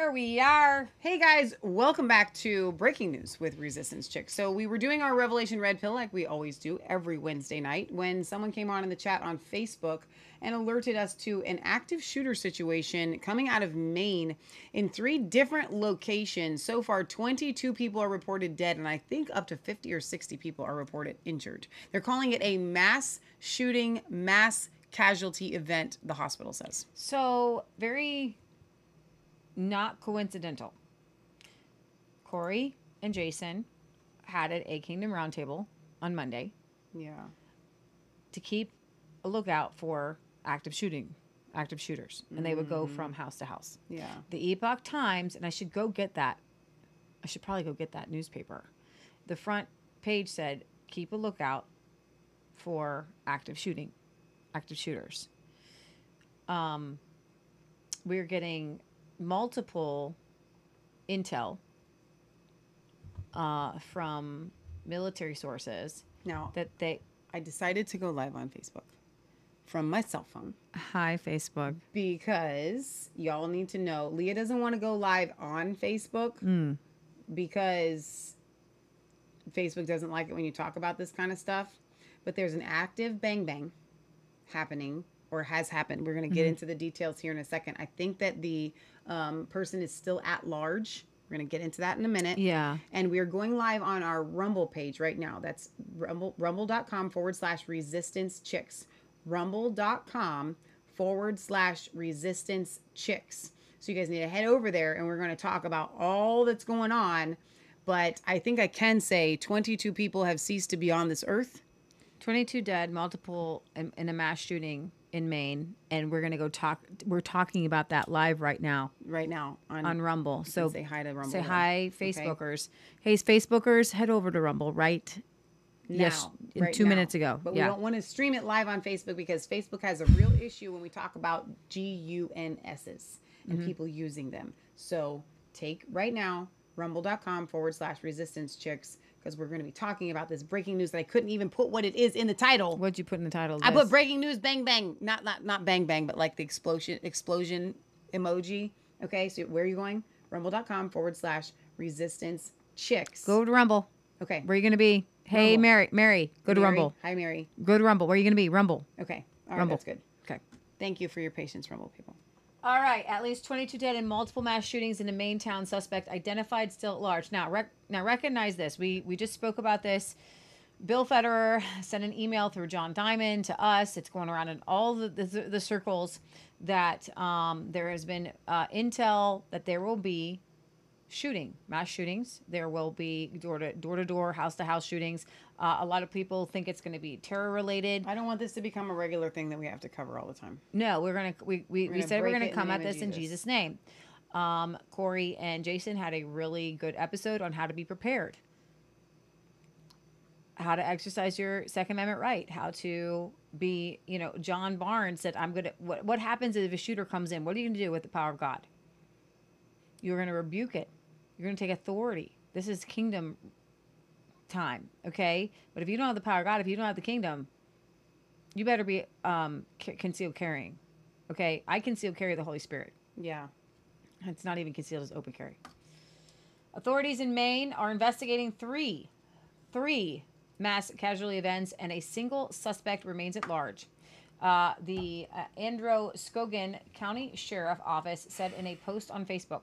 There we are. Hey guys, welcome back to Breaking News with Resistance Chicks. So we were doing our Revelation Red Pill like we always do every Wednesday night when someone came on in the chat on Facebook and alerted us to an active shooter situation coming out of Maine in three different locations. So far, 22 people are reported dead, and I think up to 50 or 60 people are reported injured. They're calling it a mass shooting, mass casualty event, the hospital says. So, very not coincidental. Corey and Jason had at a Kingdom Roundtable on Monday Yeah. to keep a lookout for active shooting, active shooters, and they would go from house to house. Yeah. The Epoch Times, and I should go get that. I should probably go get that newspaper. The front page said, "Keep a lookout for active shooting, active shooters." Um, we're getting multiple intel uh, from military sources Now, that they. I decided to go live on Facebook from my cell phone Hi, Facebook. because y'all need to know Leah doesn't want to go live on Facebook because Facebook doesn't like it when you talk about this kind of stuff. But there's an active bang bang happening or has happened. We're going to get into the details here in a second. I think that the um, person is still at large. We're going to get into that in a minute. Yeah. And we are going live on our Rumble page right now. That's rumble, rumble.com forward slash resistance chicks. Rumble.com forward slash resistance chicks. So you guys need to head over there and we're going to talk about all that's going on. But I think I can say 22 people have ceased to be on this earth. 22 dead, multiple in, in a mass shooting in Maine, and we're gonna go talk. We're talking about that live right now right now on, on Rumble. So say hi to Rumble. say hi, Okay? Facebookers. Hey, Facebookers, head over to Rumble right. now, yes, in right two now. minutes ago. But yeah, we don't want to stream it live on Facebook because Facebook has a real issue when we talk about G U N S's and Mm-hmm. people using them. So take right now, rumble.com forward slash resistance chicks, because we're going to be talking about this breaking news that I couldn't even put what it is in the title. what'd you put in the title? of I put breaking news bang bang, not not not bang bang, but like the explosion explosion emoji. Okay, so where are you going? Rumble.com forward slash resistance chicks. Go to Rumble. Okay. Where are you gonna be? Hey, Rumble. Mary. Mary, go to Mary. Rumble. Hi Mary. Go to Rumble. Where are you gonna be? Rumble. Okay. All right, Rumble. that's good. Okay. Thank you for your patience, Rumble people. All right, at least 22 dead in multiple mass shootings in a Maine town. Suspect identified still at large. Now, rec- now recognize this. We we just spoke about this. Bill Federer sent an email through John Diamond to us. It's going around in all the the, the circles that um, there has been uh, intel that there will be shooting, mass shootings. There will be door to door to door, house to house shootings. Uh, a lot of people think it's going to be terror related. I don't want this to become a regular thing that we have to cover all the time. No, we're gonna we we, we gonna said we're gonna in come at this in Jesus. Jesus' name. Um, Corey and Jason had a really good episode on how to be prepared, how to exercise your Second Amendment right, how to be. You know, John Barnes said, "I'm gonna." What what happens if a shooter comes in? What are you gonna do with the power of God? You're gonna rebuke it. You're gonna take authority. This is kingdom time, okay? But if you don't have the power of God, if you don't have the kingdom, you better be um, c- concealed carrying. Okay, I conceal carry the Holy Spirit. Yeah. It's not even concealed as open carry. Authorities in Maine are investigating three, three mass casualty events, and a single suspect remains at large. Uh, the uh, Androscoggin County Sheriff Office said in a post on Facebook,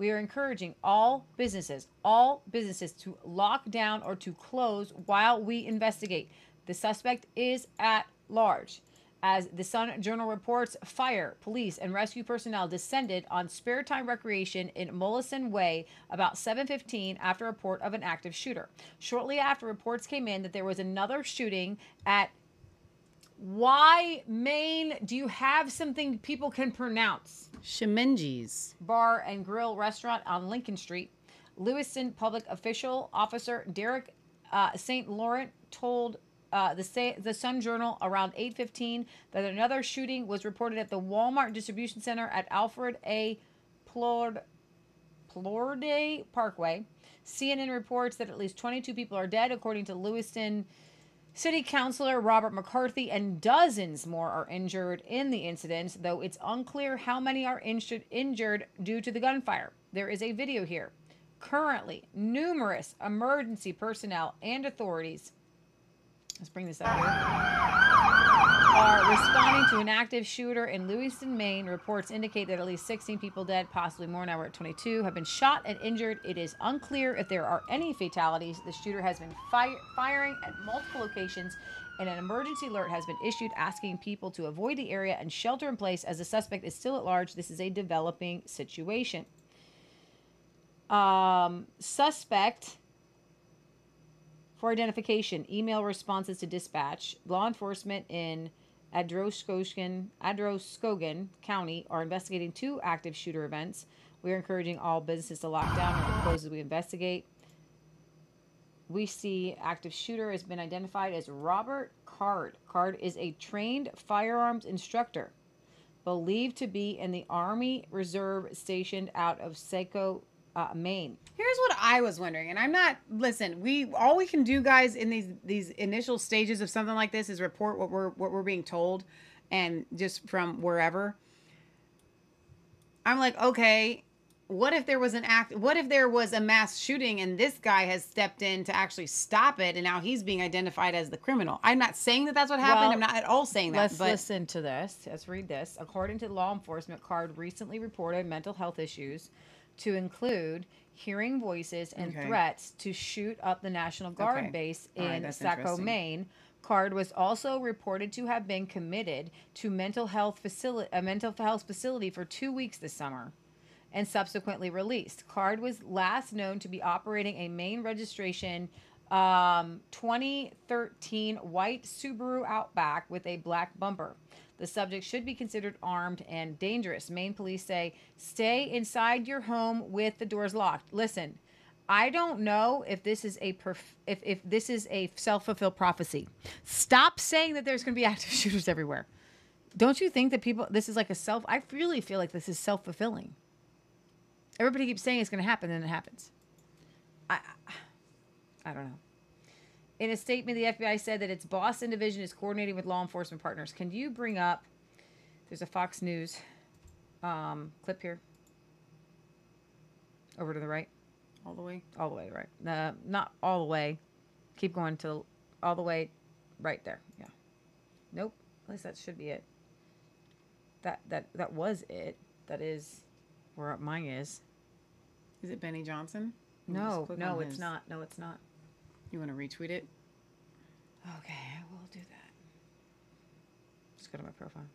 "We are encouraging all businesses, all businesses, to lock down or to close while we investigate. The suspect is at large." As the Sun Journal reports, fire, police, and rescue personnel descended on spare time recreation in Mollison Way about 7:15 after report of an active shooter. Shortly after, reports came in that there was another shooting at Why Maine? Do you have something people can pronounce? Schemengees. Bar and Grill Restaurant on Lincoln Street. Lewiston public official officer Derek uh, St. Laurent told uh, the Sa- the Sun Journal around 8:15 that another shooting was reported at the Walmart distribution center at Alfred A. Plord Plourde Parkway. CNN reports that at least 22 people are dead, according to Lewiston City Councilor Robert McCarthy and dozens more are injured in the incident, though it's unclear how many are injured, injured due to the gunfire. There is a video here. Currently, numerous emergency personnel and authorities, let's bring this up here, are responding to an active shooter in Lewiston, Maine. Reports indicate that at least 16 people dead, possibly more now we're at 22, have been shot and injured. It is unclear if there are any fatalities. The shooter has been fire- firing at multiple locations, and an emergency alert has been issued asking people to avoid the area and shelter in place as the suspect is still at large. This is a developing situation. Um, suspect for identification, email responses to dispatch. Law enforcement in Androscoggin County are investigating two active shooter events. We are encouraging all businesses to lock down or close as we investigate. We see active shooter has been identified as Robert Card. Card is a trained firearms instructor, believed to be in the Army Reserve stationed out of Saco, uh, Maine. Here's what I was wondering, and I'm not. Listen, we all we can do, guys, in these these initial stages of something like this is report what we're what we're being told, and just from wherever. I'm like, okay, what if there was an act? What if there was a mass shooting and this guy has stepped in to actually stop it, and now he's being identified as the criminal? I'm not saying that that's what happened. Well, I'm not at all saying that. Let's but listen to this. Let's read this. According to law enforcement, Card recently reported mental health issues to include hearing voices and Okay. threats to shoot up the National Guard Okay. base in that's Saco. Maine. Card was also reported to have been committed to mental health facility, a mental health facility for two weeks this summer, and subsequently released. Card was last known to be operating a Maine registration um, 2013 white Subaru Outback with a black bumper. The subject should be considered armed and dangerous. Maine police say stay inside your home with the doors locked. Listen, I don't know if this is a perf- if if this is a self-fulfilled prophecy. Stop saying that there's going to be active shooters everywhere. Don't you think that people this is like a self I really feel like this is self-fulfilling. Everybody keeps saying it's going to happen and it happens. I I don't know. In a statement, the FBI said that its Boston division is coordinating with law enforcement partners. Can you bring up? There's a Fox News um, clip here. Over to the right, all the way. all the way to the right. Uh, not all the way. Keep going to all the way, right there. Yeah. Nope. At least that should be it. That that that was it. That is where mine is. Is it Benny Johnson? No, no, it's not. No, it's not. You want to retweet it? Okay, I will do that. Just go to my profile.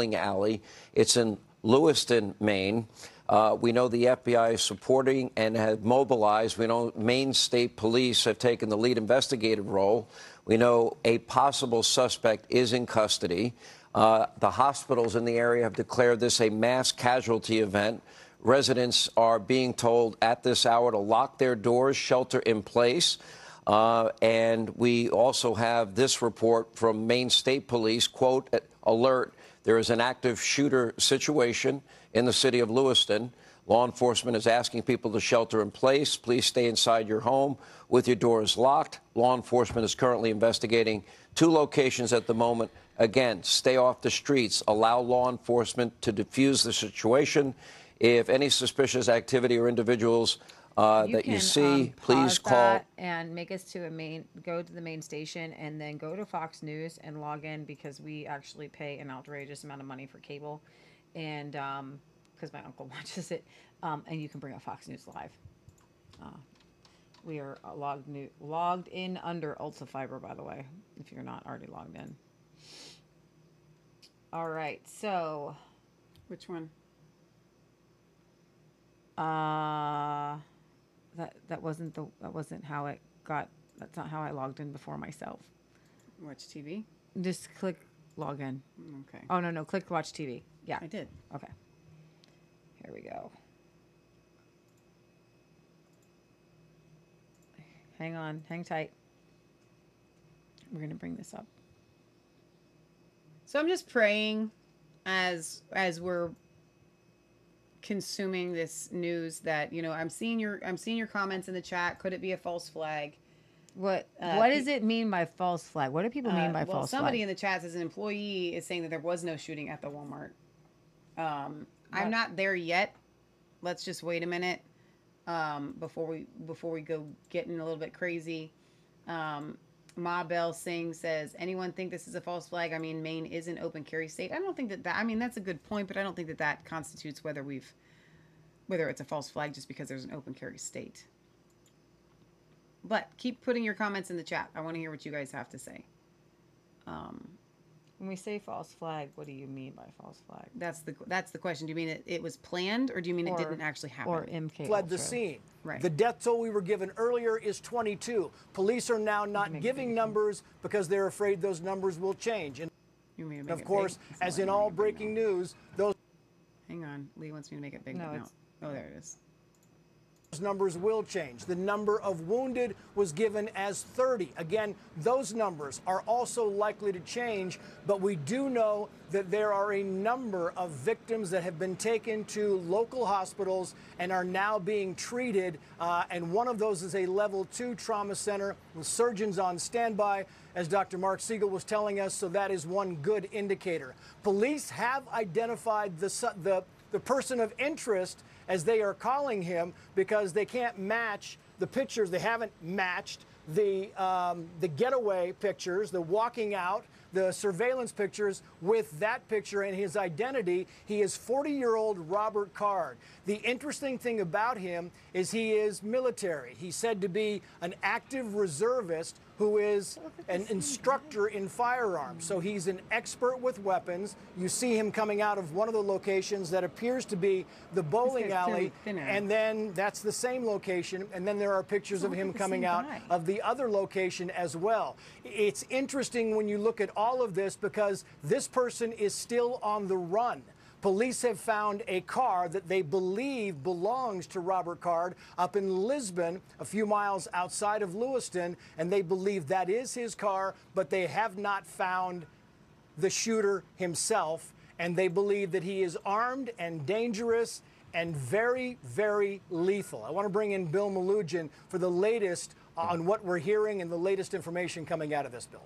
bowling alley. It's in Lewiston, Maine. Uh, we know the FBI is supporting and have mobilized. We know Maine State Police have taken the lead investigative role. We know a possible suspect is in custody. Uh, the hospitals in the area have declared this a mass casualty event. Residents are being told at this hour to lock their doors, shelter in place. Uh, and we also have this report from Maine State Police, quote, alert, there is an active shooter situation in the city of Lewiston. Law enforcement is asking people to shelter in place. Please stay inside your home with your doors locked. Law enforcement is currently investigating two locations at the moment. Again, stay off the streets. Allow law enforcement to diffuse the situation. If any suspicious activity or individuals uh, that you see, um, please call. that and make us to a main go to the main station and then go to Fox News and log in because we actually pay an outrageous amount of money for cable and um because my uncle watches it um and you can bring up Fox News live. Uh, we are uh, logged new, logged in under Ultra Fiber by the way if you're not already logged in. All right, so Which one? Uh, that that wasn't the that wasn't how it got. That's not how I logged in before myself. Watch TV. Just click login. Okay. Oh no no, click watch TV. Yeah. I did. Okay. Here we go. Hang on, hang tight. We're gonna bring this up. So I'm just praying as as we're consuming this news that you know I'm seeing your I'm seeing your comments in the chat. Could it be a false flag? What Uh, What does it mean by false flag? What do people mean Uh, by well, false somebody flag? in the chat says an employee is saying that there was no shooting at the Walmart. Um, I'm not there yet. Let's just wait a minute um, before we before we go getting a little bit crazy. Um, Ma Bell Singh says, "Anyone think this is a false flag? I mean, Maine is an open carry state. I don't think that that. I mean, that's a good point, but I don't think that that constitutes whether we've whether it's a false flag just because there's an open carry state. But keep putting your comments in the chat. I want to hear what you guys have to say. Um, when we say false flag, what do you mean by false flag? that's the that's the question. Do you mean it, it was planned, or do you mean it didn't actually happen? Or MK fled the scene. Right. The death toll we were given earlier is 22. Police are now not giving numbers because they're afraid those numbers will change. And you want me to make of course, as in all make it big breaking news, those Hang on, Lee wants me to make it big. No, but no. it's- Oh, there it is. Those numbers will change. The number of wounded was given as 30. Again, those numbers are also likely to change, but we do know that there are a number of victims that have been taken to local hospitals and are now being treated. Uh, and one of those is a level two trauma center with surgeons on standby, as Dr. Marc Siegel was telling us. So that is one good indicator. Police have identified the, the, the person of interest as they are calling him because they can't match the pictures. They haven't matched the um, the getaway pictures, the walking out, the surveillance pictures with that picture and his identity. He is 40-year-old Robert Card. The interesting thing about him is he is military. He's said to be an active reservist who is an instructor in firearms. So he's an expert with weapons. You see him coming out of one of the locations that appears to be the bowling alley, and then that's the same location. And then there are pictures of him coming out of the other location as well. It's interesting when you look at all of this because this person is still on the run. Police have found a car that they believe belongs to Robert Card up in Lisbon, a few miles outside of Lewiston, and they believe that is his car, but they have not found the shooter himself, and they believe that he is armed and dangerous and very, very lethal. I want to bring in Bill Melugin for the latest on what we're hearing and the latest information coming out of this bill.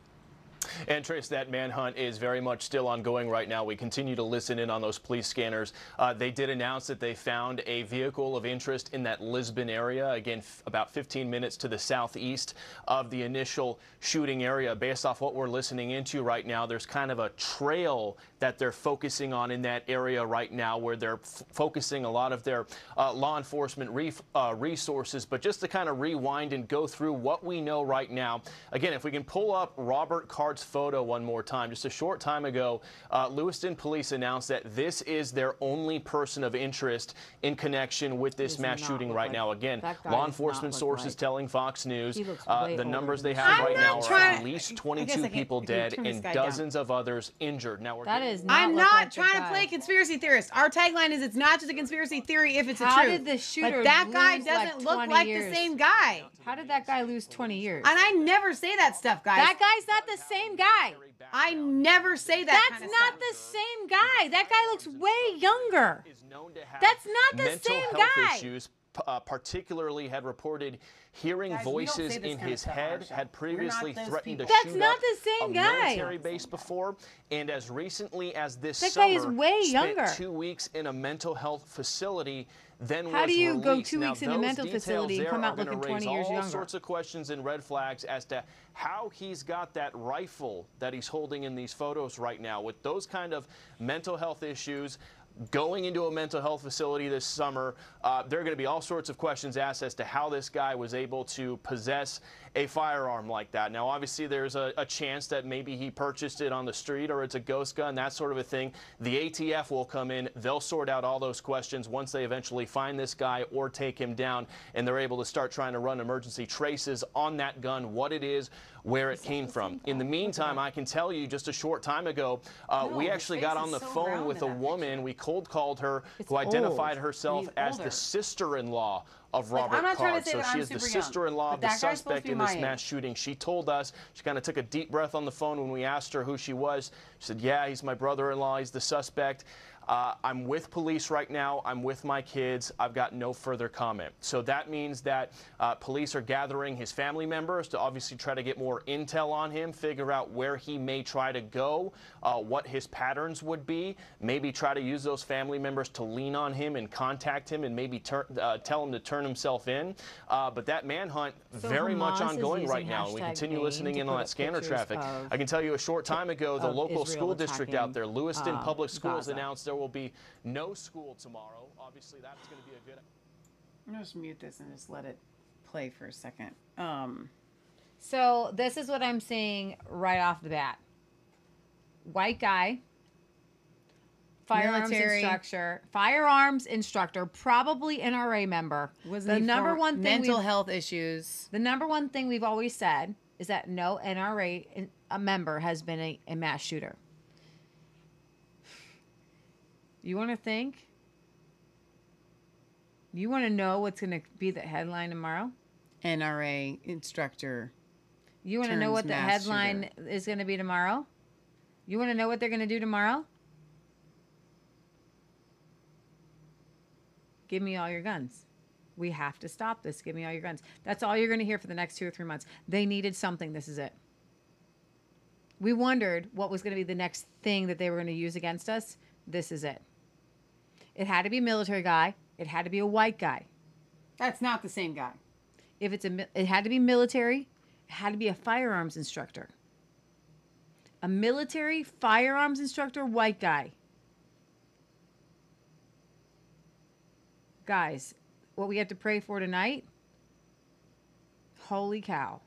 And Trace, that manhunt is very much still ongoing right now. We continue to listen in on those police scanners. Uh, they did announce that they found a vehicle of interest in that Lisbon area, again, about 15 minutes to the southeast of the initial shooting area. Based off what we're listening into right now, there's kind of a trail that they're focusing on in that area right now where they're focusing a lot of their uh, law enforcement ref- uh, resources. But just to kind of rewind and go through what we know right now, again, if we can pull up Robert Card's photo one more time, just a short time ago, uh, Lewiston police announced that this is their only person of interest in connection with this mass shooting right like- now. Again, law enforcement sources like- telling Fox News uh, the numbers they have I'm right now are at least I guess I 22 people dead and guy down? dozens of others injured. Now we're That getting- is not I'm not like trying to play conspiracy theorist. Our tagline is "It's not just a conspiracy theory if it's How a truth." How did the shooter But that guy doesn't like, look like years? the same guy, How did that guy lose 20 years? and I never say that stuff, guys. that guy's not the same guy. I never say that. That's kind of not stuff. the same guy. That guy looks way younger. is known to have That's not the mental same health guy. issues. Uh, particularly had reported hearing Guys, voices in his stuff on our head, show. had previously those threatened to. That's shoot not up the same a guy. military base before, and as recently as this That guy summer, is way spent two weeks in a mental health facility. Then How was do you go released. two Now, weeks in a mental facility and come out looking 20 years all younger? sorts of questions and red flags as to how he's got that rifle that he's holding in these photos right now with those kind of mental health issues going into a mental health facility this summer uh, there are going to be all sorts of questions asked as to how this guy was able to possess a firearm like that. Now obviously there's a, a chance that maybe he purchased it on the street or it's a ghost gun that sort of a thing. The atf will come in. They'll sort out all those questions once they eventually find this guy or take him down and they're able to start trying to run emergency traces on that gun what it is where it came from. in the meantime i can tell you just a short time ago uh, No, we actually got on the so phone with a woman. We cold called her It's who identified old. herself as older. the sister-in-law of Like, Robert I'm not trying to Card. So she I'm is the sister-in-law of the that guy's supposed suspect in this mass age. shooting. She told us, she kind of took a deep breath on the phone when we asked her who she was. She said, yeah, he's my brother-in-law. He's the suspect. Uh, I'm with police right now. I'm with my kids. I've got no further comment. So that means that uh, police are gathering his family members to obviously try to get more intel on him, figure out where he may try to go, uh, what his patterns would be, maybe try to use those family members to lean on him and contact him and maybe uh, tell him to turn himself in. Uh, but that manhunt So very much Hamas is ongoing right now. We continue listening in on that scanner traffic. I can tell you a short time ago, the local Israel school district out there, Lewiston uh, Public Schools, Gaza. announced there will be no school tomorrow. Obviously, that's going to be a good. I'm gonna just mute this and just let it play for a second. Um, So this is what I'm seeing right off the bat. White guy, firearms Military. instructor, firearms instructor, probably NRA member. wasn't the number one thing mental health issues. The number one thing we've always said is that no NRA in- a member has been a, a mass shooter. You want to think? You want to know what's going to be the headline tomorrow? NRA instructor. You want to know what the headline is going to be tomorrow? You want to know what they're going to do tomorrow? Give me all your guns. We have to stop this. Give me all your guns. That's all you're going to hear for the next two or three months. They needed something. This is it. We wondered what was going to be the next thing that they were going to use against us. This is it. It had to be a military guy. It had to be a white guy. That's not the same guy. If it's a, it had to be military. It had to be a firearms instructor. A military firearms instructor, white guy. Guys, what we have to pray for tonight. Holy cow!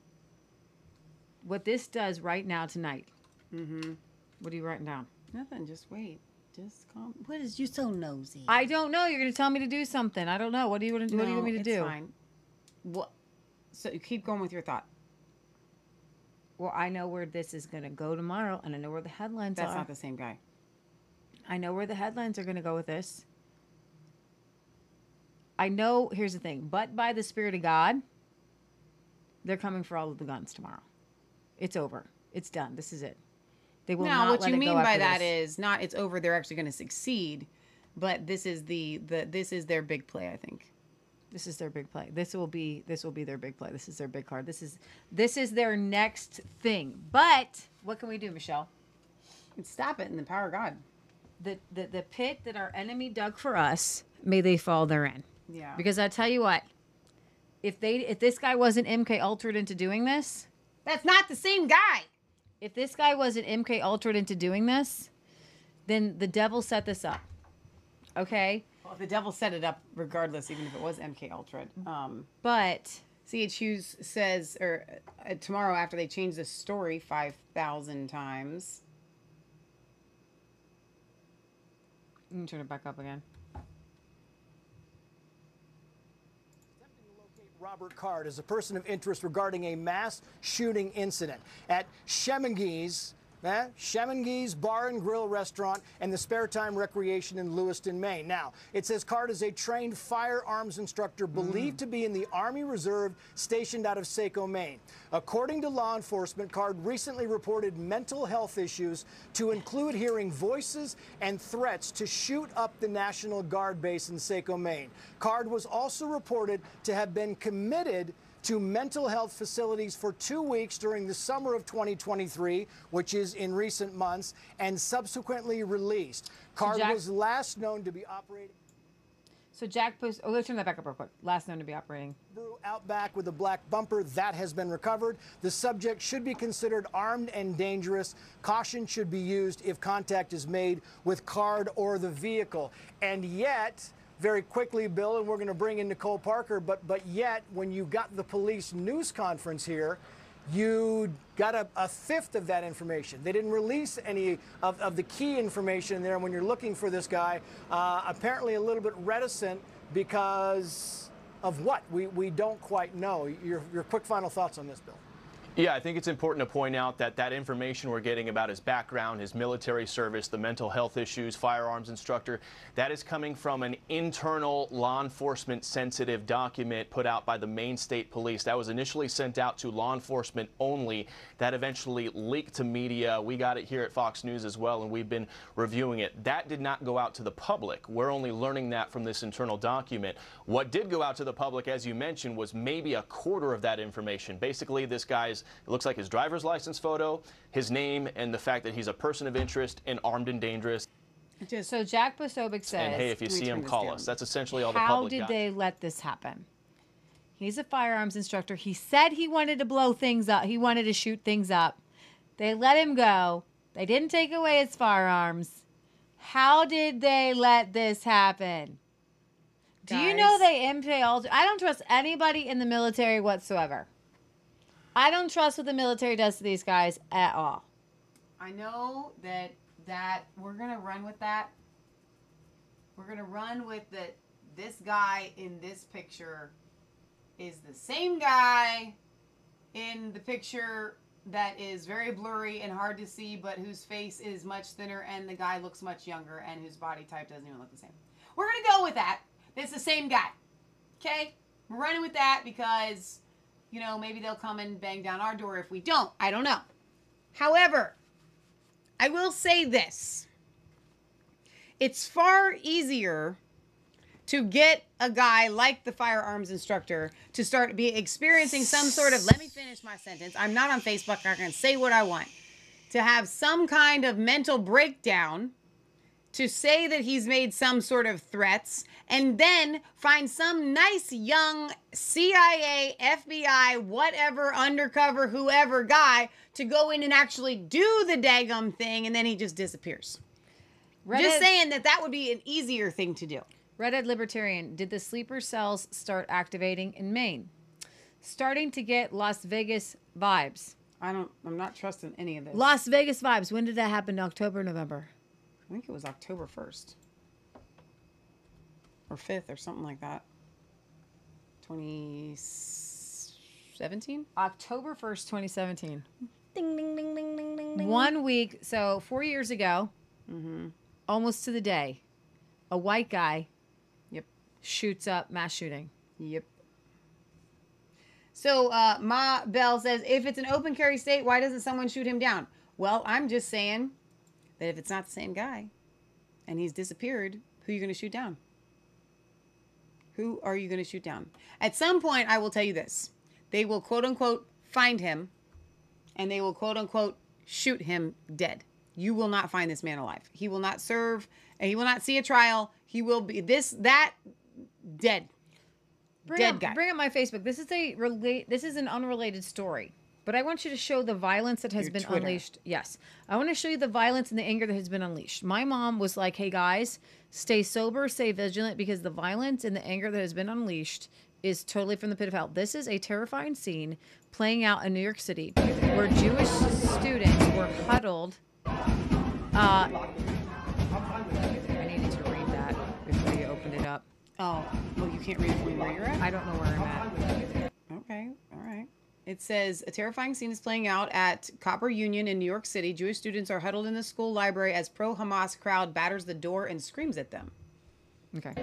What this does right now tonight. Mm-hmm. What are you writing down? Nothing. Just wait. Just calm. What is you so nosy? I don't know. You're going to tell me to do something. I don't know. What do you want to do? what do you want me to do? it's do? Fine. What? So you keep going with your thought. Well, I know where this is going to go tomorrow, and I know where the headlines That's are. That's not the same guy. I know where the headlines are going to go with this. I know, here's the thing, but by the Spirit of God, they're coming for all of the guns tomorrow. It's over. It's done. This is it. They will now, not what you mean by that this. is not it's over. They're actually going to succeed, but this is the the this is their big play. I think. this is their big play. This will be this will be their big play. This is their big card. This is this is their next thing. But what can we do, Michelle? Stop it in the power of God. The the, the pit that our enemy dug for us, may they fall therein. Yeah. Because I tell you what, if they if this guy wasn't MK altered into doing this, That's not the same guy. If this guy wasn't MK altered into doing this, then the devil set this up. Okay? Well, the devil set it up regardless, even if it was MK Ultra. Um, But CH Hughes says, or uh, tomorrow after they change the story five thousand times. let me turn it back up again. Robert Card is a person of interest regarding a mass shooting incident at Schemengees, eh, Bar and Grill Restaurant and the Spare Time Recreation in Lewiston, Maine. Now, it says Card is a trained firearms instructor believed to be in the Army Reserve stationed out of Saco, Maine. According to law enforcement, Card recently reported mental health issues to include hearing voices and threats to shoot up the National Guard base in Saco, Maine. Card was also reported to have been committed to mental health facilities for two weeks during the summer of 2023, which is in recent months, and subsequently released. Card Jack- was last known to be operating. So Jack post oh let's turn that back up real quick. Last known to be operating. Out back with a black bumper that has been recovered. The subject should be considered armed and dangerous. Caution should be used if contact is made with card or the vehicle. And yet, very quickly, Bill, and we're going to bring in Nicole Parker, but but yet, when you got the police news conference here, you got a, a fifth of that information. They didn't release any of, of the key information there. When you're looking for this guy, uh, apparently a little bit reticent because of what? We, we don't quite know. Your, your quick final thoughts on this, Bill. Yeah, I think it's important to point out that that information we're getting about his background, his military service, the mental health issues, firearms instructor, that is coming from an internal law enforcement sensitive document put out by the Maine State Police. That was initially sent out to law enforcement only. That eventually leaked to media. We got it here at Fox News as well, and we've been reviewing it. That did not go out to the public. We're only learning that from this internal document. What did go out to the public, as you mentioned, was maybe a quarter of that information. Basically, this guy's it looks like his driver's license photo, his name, and the fact that he's a person of interest and armed and dangerous. So Jack Posobiec says, And hey, if you see him, call down. us. That's essentially all the how public How did got. they let this happen? He's a firearms instructor. He said he wanted to blow things up. He wanted to shoot things up. They let him go. They didn't take away his firearms. How did they let this happen? Do you know Guys. they impaled? I don't trust anybody in the military whatsoever. I don't trust what the military does to these guys at all. I know that that we're gonna run with that. We're gonna run with that. This guy in this picture is the same guy in the picture that is very blurry and hard to see, but whose face is much thinner and the guy looks much younger and whose body type doesn't even look the same. We're gonna go with that. It's the same guy. Okay, we're running with that because you know maybe they'll come and bang down our door if we don't. I don't know. However, I will say this. It's far easier to get a guy like the firearms instructor to start be experiencing some sort of let me finish my sentence. I'm not on Facebook. I can say what I want. To have some kind of mental breakdown to say that he's made some sort of threats and then find some nice young CIA, FBI, whatever, undercover, whoever guy to go in and actually do the daggum thing and then he just disappears. Just saying that that would be an easier thing to do. Red Libertarian, did the sleeper cells start activating in Maine? Starting to get Las Vegas vibes. I don't, I'm not trusting any of this. Las Vegas vibes. When did that happen? October, November? I think it was October 1st or 5th or something like that. 2017? October 1st, 2017. Ding, ding, ding, ding, ding, ding, ding. One week, so four years ago, almost to the day, a white guy Yep. shoots up mass shooting. Yep. So, uh, Ma Bell says, if it's an open carry state, why doesn't someone shoot him down? Well, I'm just saying that if it's not the same guy and he's disappeared, who are you going to shoot down? Who are you going to shoot down? At some point, I will tell you this they will quote unquote find him and they will quote unquote shoot him dead. You will not find this man alive. He will not serve and he will not see a trial. He will be this, that, dead. Bring Dead up, guy. Bring up my Facebook. This is a relate. This is an unrelated story, but I want you to show the violence that has Your been Twitter. unleashed. Yes, I want to show you the violence and the anger that has been unleashed. My mom was like, "Hey guys, stay sober, stay vigilant, because the violence and the anger that has been unleashed is totally from the pit of hell." This is a terrifying scene playing out in New York City, where Jewish students were huddled. Uh, I needed to read that before you opened it up. Oh, well, you can't read it from where you're at? I don't know where I'm at. Okay, all right. It says a terrifying scene is playing out at Cooper Union in New York City. Jewish students are huddled in the school library as pro Hamas crowd batters the door and screams at them. Okay.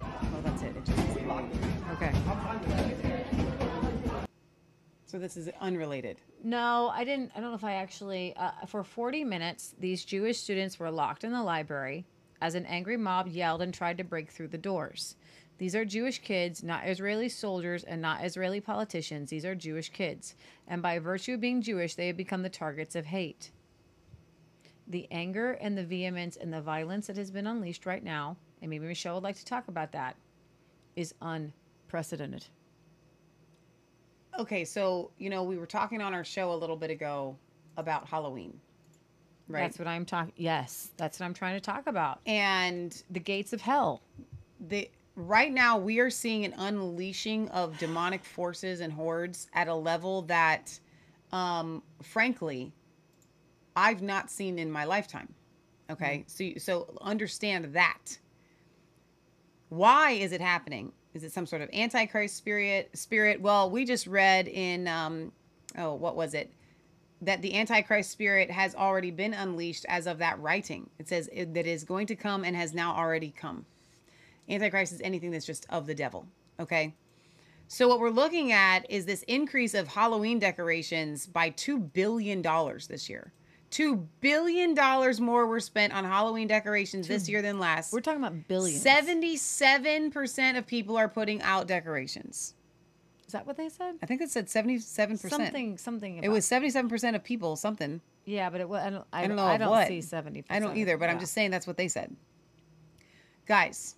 Well, that's it. it Okay. so this is unrelated. No, I didn't. I don't know if I actually. Uh, for 40 minutes, these Jewish students were locked in the library as an angry mob yelled and tried to break through the doors. These are Jewish kids, not Israeli soldiers and not Israeli politicians. These are Jewish kids. And by virtue of being Jewish, they have become the targets of hate. The anger and the vehemence and the violence that has been unleashed right now, and maybe Michelle would like to talk about that, is unprecedented. Okay, so, you know, we were talking on our show a little bit ago about Halloween, right? That's what I'm talking. Yes, that's what I'm trying to talk about. and The gates of hell. the right now we are seeing an unleashing of demonic forces and hordes at a level that um frankly I've not seen in my lifetime. Okay? So you- so understand that. Why is it happening? is it some sort of antichrist spirit spirit well we just read in um oh what was it that the antichrist spirit has already been unleashed as of that writing it says it, that is going to come and has now already come antichrist is anything that's just of the devil okay so what we're looking at is this increase of halloween decorations by $2 billion this year $2 billion more were spent on halloween decorations this year than last We're talking about billions. 77% of people are putting out decorations. Is that what they said? I think it said 77%. Something, something. About, It was 77% of people, something. Yeah, but it was. I don't. I, I don't know I don't what. see seventy. I don't either, but I'm just saying that's what they said. Guys,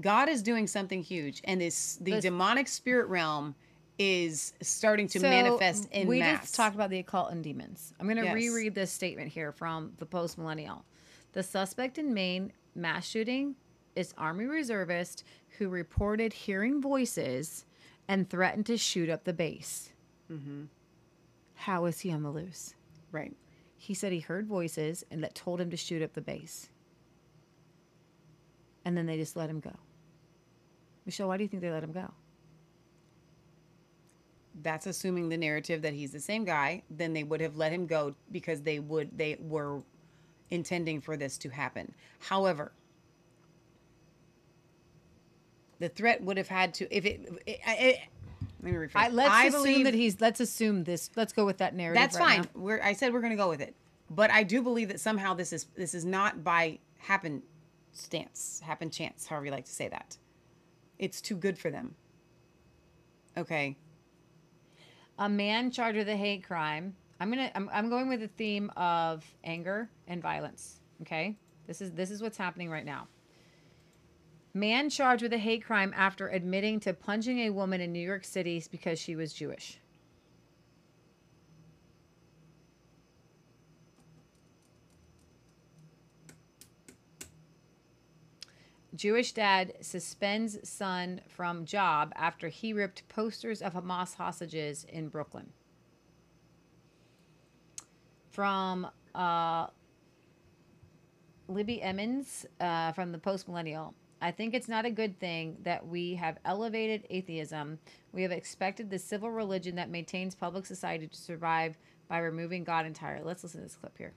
God is doing something huge, and this the This- demonic spirit realm is starting to So, manifest in we mass. just talked about the occult and demons. I'm going to Yes. reread this statement here from the post millennial. The suspect in Maine mass shooting is Army reservist who reported hearing voices and threatened to shoot up the base. Mm-hmm. How is he on the loose? right. He said he heard voices and that told him to shoot up the base. And then they just let him go. Michelle, why do you think they let him go? That's assuming the narrative that he's the same guy. Then they would have let him go because they would they were intending for this to happen. However, the threat would have had to if it. it, it let me rephrase. I, let's I assume believe that he's. Let's assume this. Let's go with that narrative. that's right fine. now. We're I said we're going to go with it, but I do believe that somehow this is this is not by happen stance, happen chance, however you like to say that. It's too good for them. Okay. A man charged with a hate crime. I'm gonna. I'm, I'm going with the theme of anger and violence. Okay. This is this is what's happening right now. Man charged with a hate crime after admitting to punching a woman in New York City because she was Jewish. Jewish dad suspends son from job after he ripped posters of Hamas hostages in Brooklyn. From uh, Libby Emmons uh, from the Post Millennial. I think it's not a good thing that we have elevated atheism. We have expected the civil religion that maintains public society to survive by removing God entirely. Let's listen to this clip here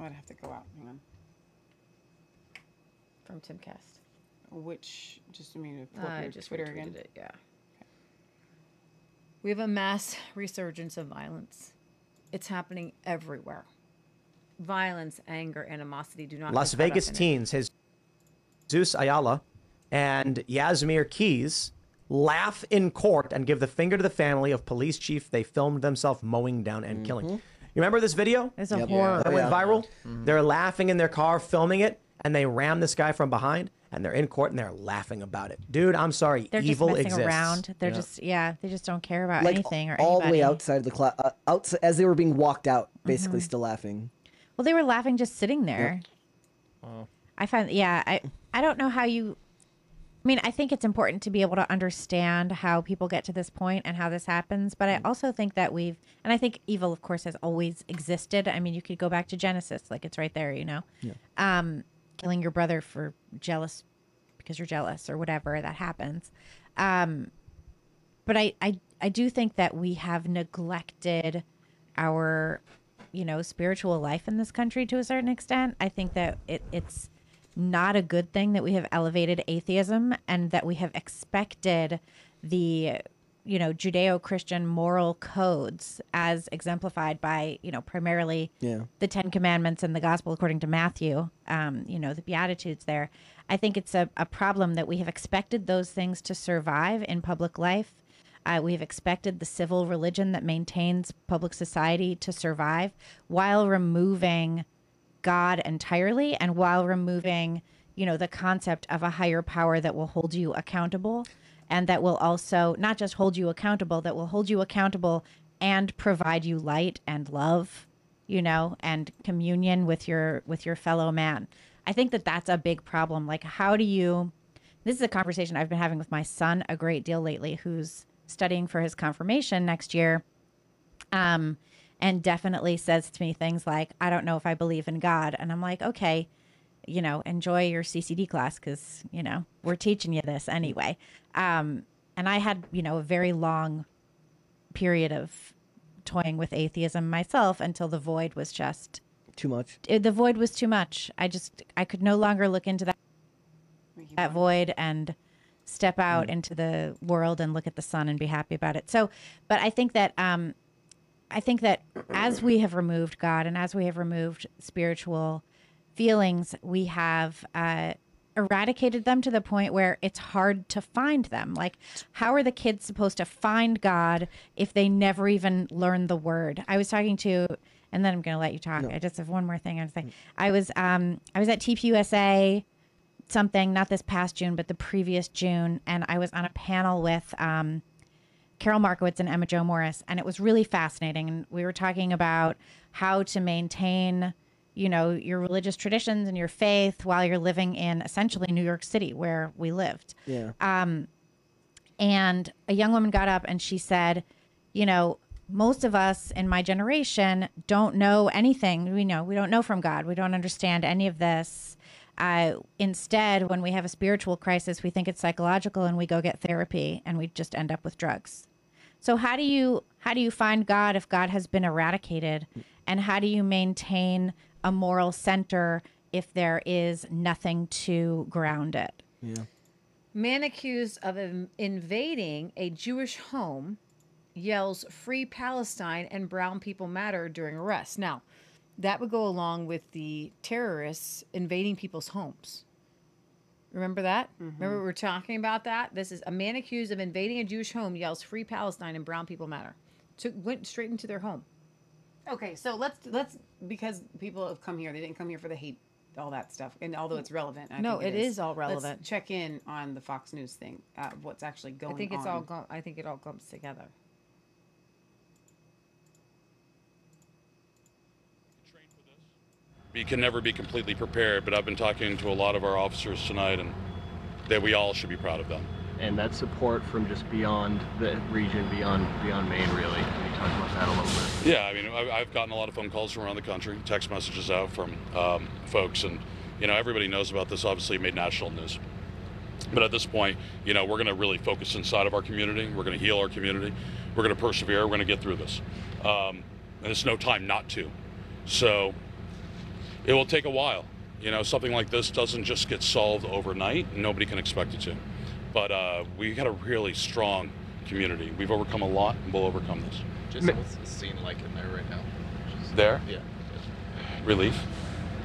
I'd have to go out. Hang on. From Tim Cast. Which just a minute. Pull up I your just Twitter again. it. Yeah. We have a mass resurgence of violence. It's happening everywhere. Violence, anger, animosity do not. Las get caught up Vegas teens it. Zeus Ayala and Jzamir Keys laugh in court and give the finger to the family of police chief they filmed themselves mowing down and killing. Mm-hmm. You remember this video? It's a horror. that went Yeah. viral. Mm-hmm. They're laughing in their car, filming it, and they ram this guy from behind, and they're in court and they're laughing about it. Dude, I'm sorry, They're evil just messing exists. around. They're Yeah. just yeah. They just don't care about like anything or all the way outside of the class, uh, outside as they were being walked out, basically Mhm. still laughing. Well, they were laughing just sitting there. I find, yeah, I, I don't know how you. I mean, I think it's important to be able to understand how people get to this point and how this happens. But I also think that we've, and I think evil, of course, has always existed. I mean, you could go back to Genesis, like it's right there, you know, Yeah. um, killing your brother for jealous because you're jealous or whatever that happens. Um, but I, I, I do think that we have neglected our you know spiritual life in this country to a certain extent i think that it, it's not a good thing that we have elevated atheism and that we have expected the you know judeo-christian moral codes as exemplified by you know primarily Yeah. the ten commandments and the gospel according to matthew um, you know the beatitudes there. I think it's a, a problem that we have expected those things to survive in public life. Uh, we have expected the civil religion that maintains public society to survive while removing God entirely and while removing, you know, the concept of a higher power that will hold you accountable and that will also not just hold you accountable, that will hold you accountable and provide you light and love, you know, and communion with your with your fellow man. I think that that's a big problem. Like how do you this is a conversation I've been having with my son a great deal lately who's studying for his confirmation next year. Um and definitely says to me things like, I don't know if I believe in God. And I'm like, okay, you know, enjoy your CCD class because, you know, we're teaching you this anyway. Um, and I had, you know, a very long period of toying with atheism myself until the void was just, Too much. it, the void was too much. I just, I could no longer look into that, that void and step out into the world and look at the sun and be happy about it. So, but I think that, um, I think that as we have removed God and as we have removed spiritual feelings, we have uh, eradicated them to the point where it's hard to find them. Like, how are the kids supposed to find God if they never even learn the word? I was talking to, and then I'm going to let you talk. I just have one more thing I'd say. I was, um, I was at TPUSA something, not this past June, but the previous June, and I was on a panel with. Um, Carol Markowitz and Emma Jo Morris, and it was really fascinating. And we were talking about how to maintain, you know, your religious traditions and your faith while you're living in essentially New York City, where we lived. Yeah. And a young woman got up and she said, you know, most of us in my generation don't know anything. We know we don't know from God. We don't understand any of this. Uh, instead, when we have a spiritual crisis, we think it's psychological, and we go get therapy, and we just end up with drugs. So how do you how do you find God if God has been eradicated, and how do you maintain a moral center if there is nothing to ground it? Yeah. Man accused of in- invading a Jewish home yells "Free Palestine" and "Brown People Matter" during arrest. Now, that would go along with the terrorists invading people's homes. Remember that? Mm-hmm. Remember we were talking about that? This is a man accused of invading a Jewish home yells "Free Palestine" and "Brown People Matter." Took went straight into their home. Okay, so let's let's because people have come here. They didn't come here for the hate, all that stuff. And although it's relevant, I No, think it is all let's relevant. check in on the Fox News thing. Uh, what's actually going I think it's on. all. Go- I think it all comes together. We can never be completely prepared, but I've been talking to a lot of our officers tonight, and that we all should be proud of them. And that support from just beyond the region, beyond beyond Maine, really. Can you talk about that a little bit? Yeah, I mean, I've gotten a lot of phone calls from around the country, text messages out from um, folks, and you know, everybody knows about this. Obviously, made national news. But at this point, you know, we're going to really focus inside of our community. We're going to heal our community. We're going to persevere. We're going to get through this, um, and it's no time not to. So it will take a while. You know, something like this doesn't just get solved overnight. Nobody can expect it to. But uh, we got a really strong community. We've overcome a lot, and we'll overcome this. Just what's the scene like in there right now? Just- There, Yeah. relief.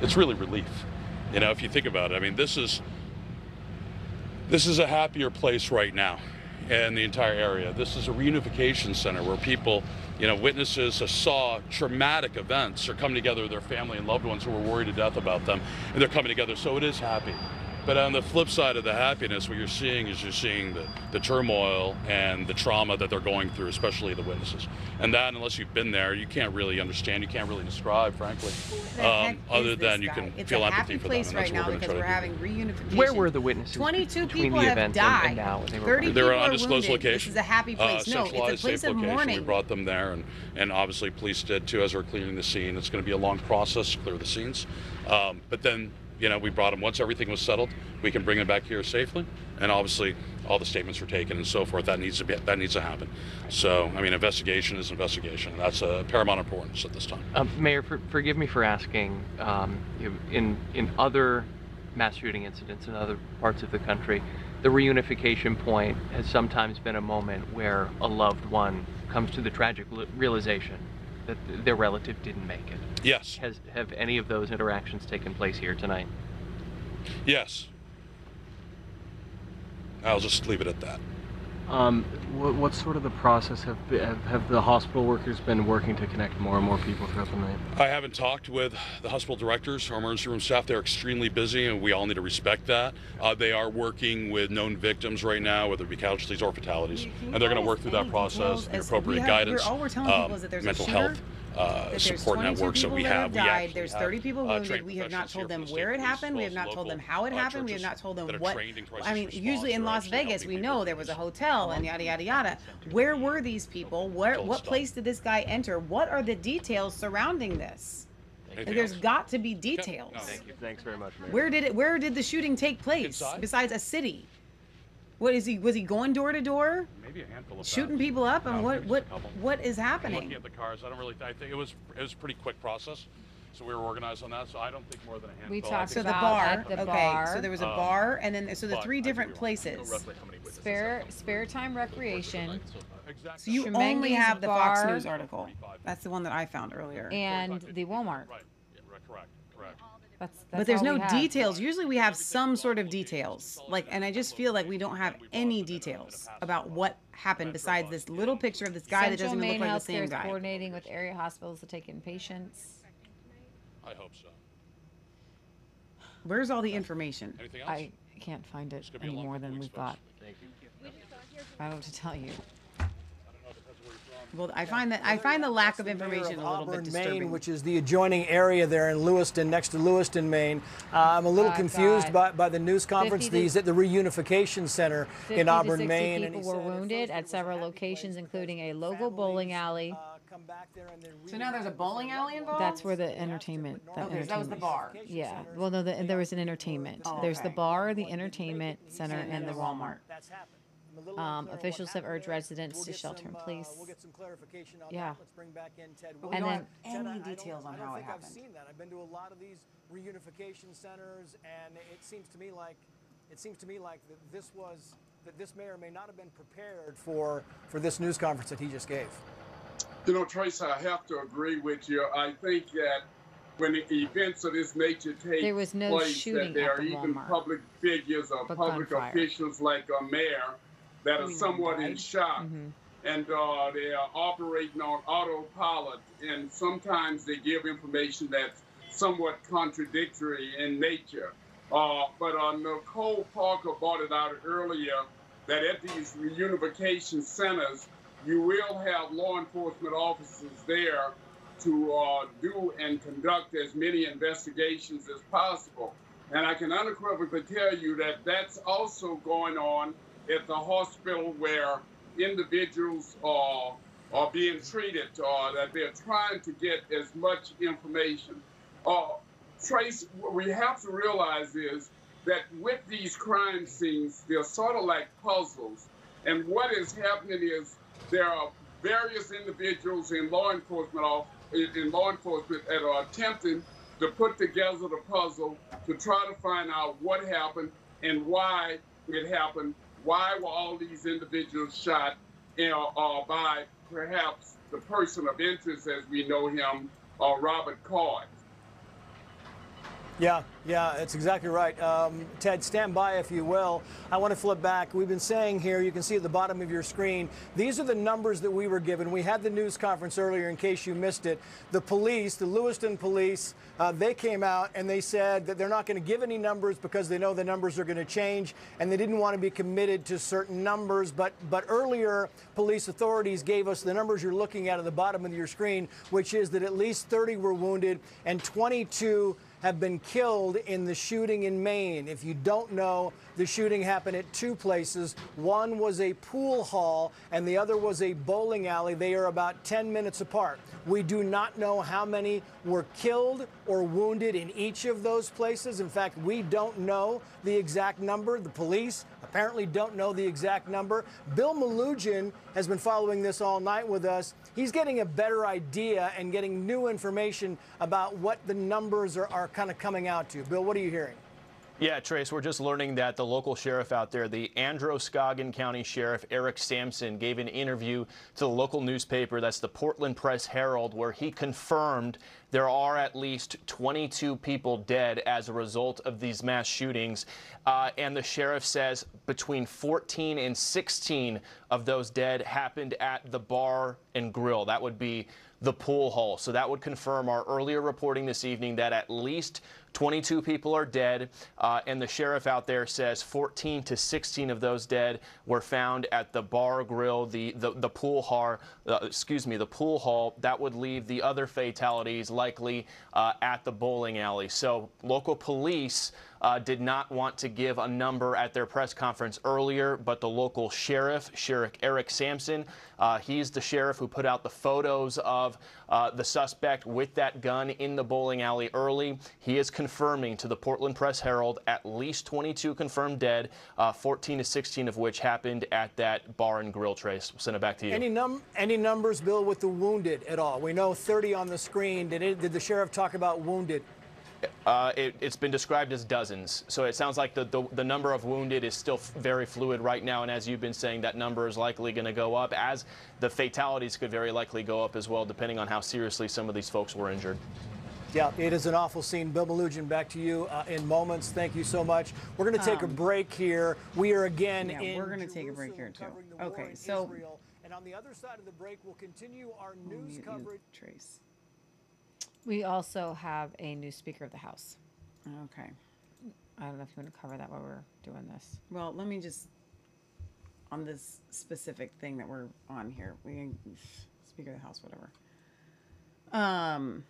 It's really relief. You know, if you think about it, I mean, this is this is a happier place right now in the entire area. This is a reunification center where people, you know, witnesses saw traumatic events are coming together with their family and loved ones who were worried to death about them, and they're coming together. So it is happy. But on the flip side of the happiness, what you're seeing is you're seeing the, the turmoil and the trauma that they're going through, especially the witnesses. And that, unless you've been there, you can't really understand. You can't really describe, frankly. Um, other than you guy? can it's feel a empathy happy for them, place and right that's now what we're because going we're to try to do. having reunification. Where were the witnesses 22 people the have event and- died. and now they were 30 they're people an are undisclosed wounded. location. This is a happy place. Uh, no, it's a place safe of location. mourning. We brought them there, and, and obviously police did too as we're clearing the scene. It's going to be a long process to clear the scenes. Um, but then, you know, we brought them once everything was settled. We can bring them back here safely, and obviously all the statements were taken and so forth. That needs to be that needs to happen. So, I mean, investigation is investigation. That's a paramount importance at this time. Um, Mayor, for, forgive me for asking. Um, in in other mass shooting incidents in other parts of the country, the reunification point has sometimes been a moment where a loved one comes to the tragic realization that their relative didn't make it. Yes. Has have any of those interactions taken place here tonight? Yes. I'll just leave it at that. Um, what, what's sort of the process? Have, have have the hospital workers been working to connect more and more people throughout the night? I haven't talked with the hospital directors or emergency room staff. They're extremely busy, and we all need to respect that. Uh, they are working with known victims right now, whether it be casualties or fatalities, and they're going to work through that process, details the appropriate have- guidance, we're- all we're telling people is that there's mental shooter, health uh, there's support 22 networks that people we that have. We died. actually There's have, 30 people uh, wounded. trained we have not told them where it happened. We have not told them how it uh, happened. We have not told them what. trained in crisis I mean, usually in Las Vegas, we know there was a hotel and yada yada yada. Where were these people? Where? What place did this guy enter? What are the details surrounding this? Like, there's got to be details. Thank you. Thanks very much, Mayor. Where did it? Where did the shooting take place? Inside? Besides a city. What is he? Was he going door to door, Maybe a handful of shooting times. people up? And No, what what just a what is I'm happening? Looking at the cars, I don't really. I think it was it was a pretty quick process, so we were organized on that. So I don't think more than a handful. We talked think So the bar. at the okay. bar. So there was a Um, bar, and then so the but three I could be different places. Roughly how many witnesses have Spare spare time recreation Exactly. So you Schemengees only have the Fox. News article. That's the one that I found earlier. and the Walmart. Right. Yeah, right, correct. Correct. That's, that's but there's no details. Usually we have some sort of details. Like, and I just feel like we don't have any details about what happened besides this little picture of this guy that Central doesn't even Maine look like the same is guy. coordinating with area hospitals to take in patients. I hope so. Where's all the information? Anything else? I can't find it gonna be a any more than we've got. Thank you. I don't know what to tell you. Well, I find that I find the lack of That's the mayor information of a little bit Auburn, disturbing. Maine, which is the adjoining area there in Lewiston, next to Lewiston, Maine. Uh, I'm a little Uh, confused God. by, by the news conference. These at the reunification center in Auburn, Maine. and he people were wounded at several locations, including a local bowling alley. uh, come back there and they're So now there's a bowling alley loved involved? That's where the entertainment. That Okay, so that was the bar. Yeah. Well, no, the, there was an entertainment. Oh, There's the bar, the entertainment center, and the Walmart. That's happened. I'm a little Um, unclear on what officials have urged residents We'll to get shelter in some, uh, place. We'll get some clarification on Yeah. that. Let's bring back in Ted. But we And don't then- have Ted, any I- I don't- details on I don't how it think happened. I've seen that. I've been to a lot of these reunification centers, and it seems to me like it seems to me like that this was that this mayor may not have been prepared for for this news conference that he just gave. You know, Trace, I have to agree with you. I think that when events of this nature take There was no place, shooting that there at are the even Walmart, public figures or but public gunfire. officials like a mayor that are somewhat in shock. Mm-hmm. And uh, they are operating on autopilot, and sometimes they give information that's somewhat contradictory in nature. Uh, but uh, Nicole Parker brought it out earlier that at these reunification centers, you will have law enforcement officers there to uh, do and conduct as many investigations as possible. And I can unequivocally tell you that that's also going on at the hospital where individuals are, are being treated, uh, that they're trying to get as much information. Uh, Trace, what we have to realize is that with these crime scenes, they're sort of like puzzles. And what is happening is there are various individuals in law enforcement off, in law enforcement that are attempting to put together the puzzle to try to find out what happened and why it happened. Why were all these individuals shot you uh, by perhaps the person of interest as we know him, uh, Robert Card? Yeah, yeah, that's exactly right. Um, Ted, stand by if you will. I want to flip back. We've been saying here, you can see at the bottom of your screen, these are the numbers that we were given. We had the news conference earlier in case you missed it. The police, the Lewiston police, uh, they came out and they said that they're not going to give any numbers because they know the numbers are going to change and they didn't want to be committed to certain numbers. But, but earlier, police authorities gave us the numbers you're looking at at the bottom of your screen, which is that at least 30 were wounded and 22 have been killed in the shooting in Maine. If you don't know, the shooting happened at two places. One was a pool hall and the other was a bowling alley. They are about 10 minutes apart. We do not know how many were killed or wounded in each of those places. In fact, we don't know the exact number. The police apparently don't know the exact number. Bill Melugin has been following this all night with us. He's getting a better idea and getting new information about what the numbers are, are kind of coming out to. Bill, what are you hearing? Yeah, Trace, we're just learning that the local sheriff out there, the Androscoggin County Sheriff Eric Samson, gave an interview to the local newspaper, that's the Portland Press Herald, where he confirmed there are at least 22 people dead as a result of these mass shootings. Uh, and the sheriff says between 14 and 16 of those dead happened at the bar and grill. That would be the pool hall. So that would confirm our earlier reporting this evening that at least 22 people are dead, uh, and the sheriff out there says 14 to 16 of those dead were found at the bar grill, the the, the pool hall, uh, excuse me, the pool hall. That would leave the other fatalities likely uh, at the bowling alley. So local police uh, did not want to give a number at their press conference earlier, but the local sheriff, Sheriff Eric Samson, uh, he's the sheriff who put out the photos of uh, the suspect with that gun in the bowling alley early. He is confirming to the Portland Press Herald at least 22 confirmed dead, uh, 14 to 16 of which happened at that bar and grill trace. We'll Send it back to you. Any num any numbers, Bill, with the wounded at all? We know 30 on the screen. Did it, did the sheriff talk about wounded? Uh, it, has been described as dozens. So it sounds like the, the, the number of wounded is still very fluid right now. And as you've been saying, that number is likely going to go up, as the fatalities could very likely go up as well, depending on how seriously some of these folks were injured. Yeah, it is an awful scene. Bill Melugin, back to you uh, in moments. Thank you so much. We're going to take Um, a break here. We are again Yeah, in we're gonna take a break here too. covering the war Okay, so Israel. And on the other side of the break, we'll continue our news coverage. Trace. We also have a new Speaker of the House. Okay. I don't know if you want to cover that while we're doing this. Well, let me just on this specific thing that we're on here. We can Speaker of the House, whatever. Um,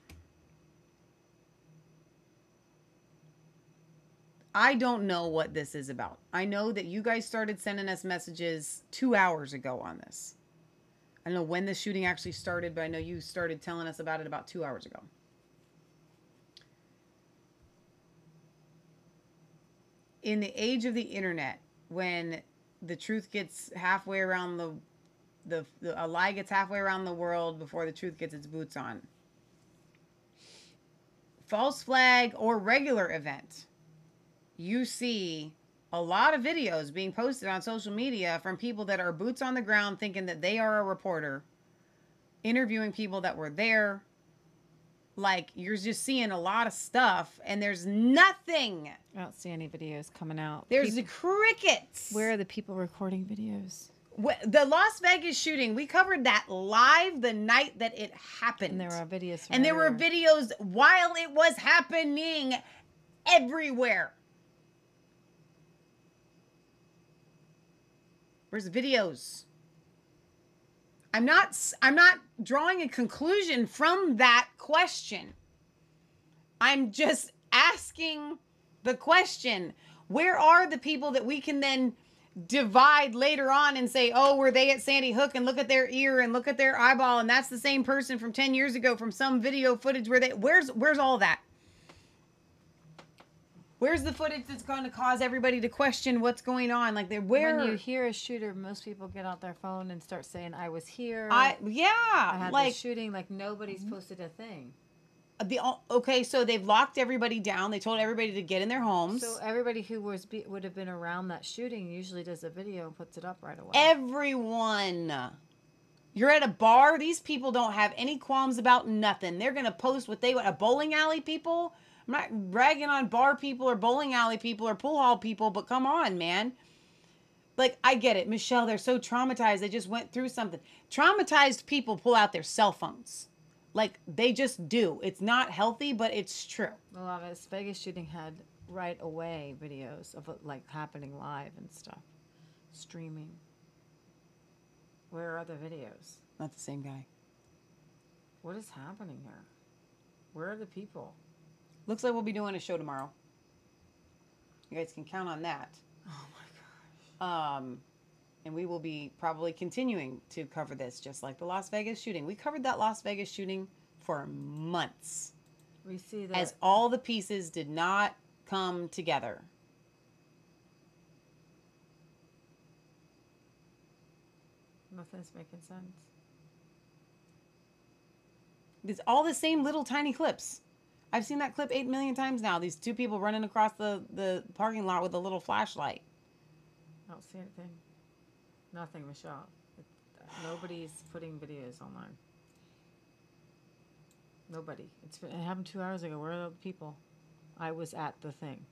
I don't know what this is about. I know that you guys started sending us messages two hours ago on this. I don't know when the shooting actually started, but I know you started telling us about it about two hours ago. In the age of the internet when the truth gets halfway around the the, the a lie gets halfway around the world before the truth gets its boots on. False flag or regular event you see a lot of videos being posted on social media from people that are boots on the ground thinking that they are a reporter interviewing people that were there like you're just seeing a lot of stuff and there's nothing I don't see any videos coming out. there's Peop- the crickets Where are the people recording videos? The Las Vegas shooting, we covered that live the night that it happened. And there are videos. And there were videos while it was happening everywhere. Where's the videos? I'm not I'm not drawing a conclusion from that question. I'm just asking the question. Where are the people that we can then divide later on and say, "Oh, were they at Sandy Hook and look at their ear and look at their eyeball and that's the same person from 10 years ago from some video footage where they Where's where's all that? Where's the footage that's going to cause everybody to question what's going on? Like, they where When you hear a shooter, most people get out their phone and start saying, "I was here." I yeah, I had like shooting. Like nobody's posted a thing. the okay, so they've locked everybody down. They told everybody to get in their homes. So everybody who was be, would have been around that shooting usually does a video and puts it up right away. Everyone. You're at a bar. These people don't have any qualms about nothing. They're gonna post what they want. A bowling alley people. I'm not bragging on bar people or bowling alley people or pool hall people, but come on, man. Like I get it, Michelle. They're so traumatized. They just went through something. Traumatized people pull out their cell phones. Like they just do. It's not healthy, but it's true. A lot of this Vegas shooting had right away videos of it like happening live and stuff, streaming. Where are the videos? Not the same guy. What is happening here? Where are the people? Looks like we'll be doing a show tomorrow. You guys can count on that. Oh my gosh. Um, and we will be probably continuing to cover this, just like the Las Vegas shooting. We covered that Las Vegas shooting for months, We see that as all the pieces did not come together. nothing's making sense. It's all the same little tiny clips. I've seen that clip eight million times now. These two people running across the, the parking lot with a little flashlight. I don't see anything. Nothing, Michelle. It, nobody's putting videos online. Nobody. It's been, it happened two hours ago. Where are the people? I was at the thing.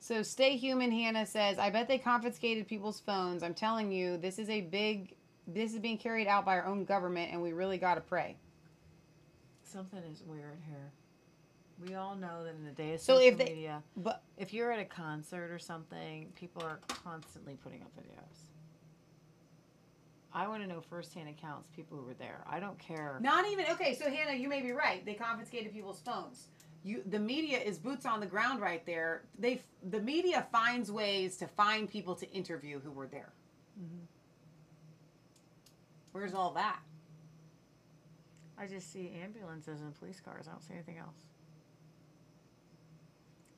So stay human, Hannah says. I bet they confiscated people's phones. I'm telling you, this is a big. This is being carried out by our own government, and we really got to pray. Something is weird here. We all know that in the day of So social if they- media, But if you're at a concert or something, people are constantly putting up videos. I want to know firsthand accounts, people who were there. I don't care. not even okay. So Hannah, you may be right. They confiscated people's phones. you the media is boots on the ground right there. They the media finds ways to find people to interview who were there. Mm-hmm. Where's all that? I just see ambulances and police cars. I don't see anything else.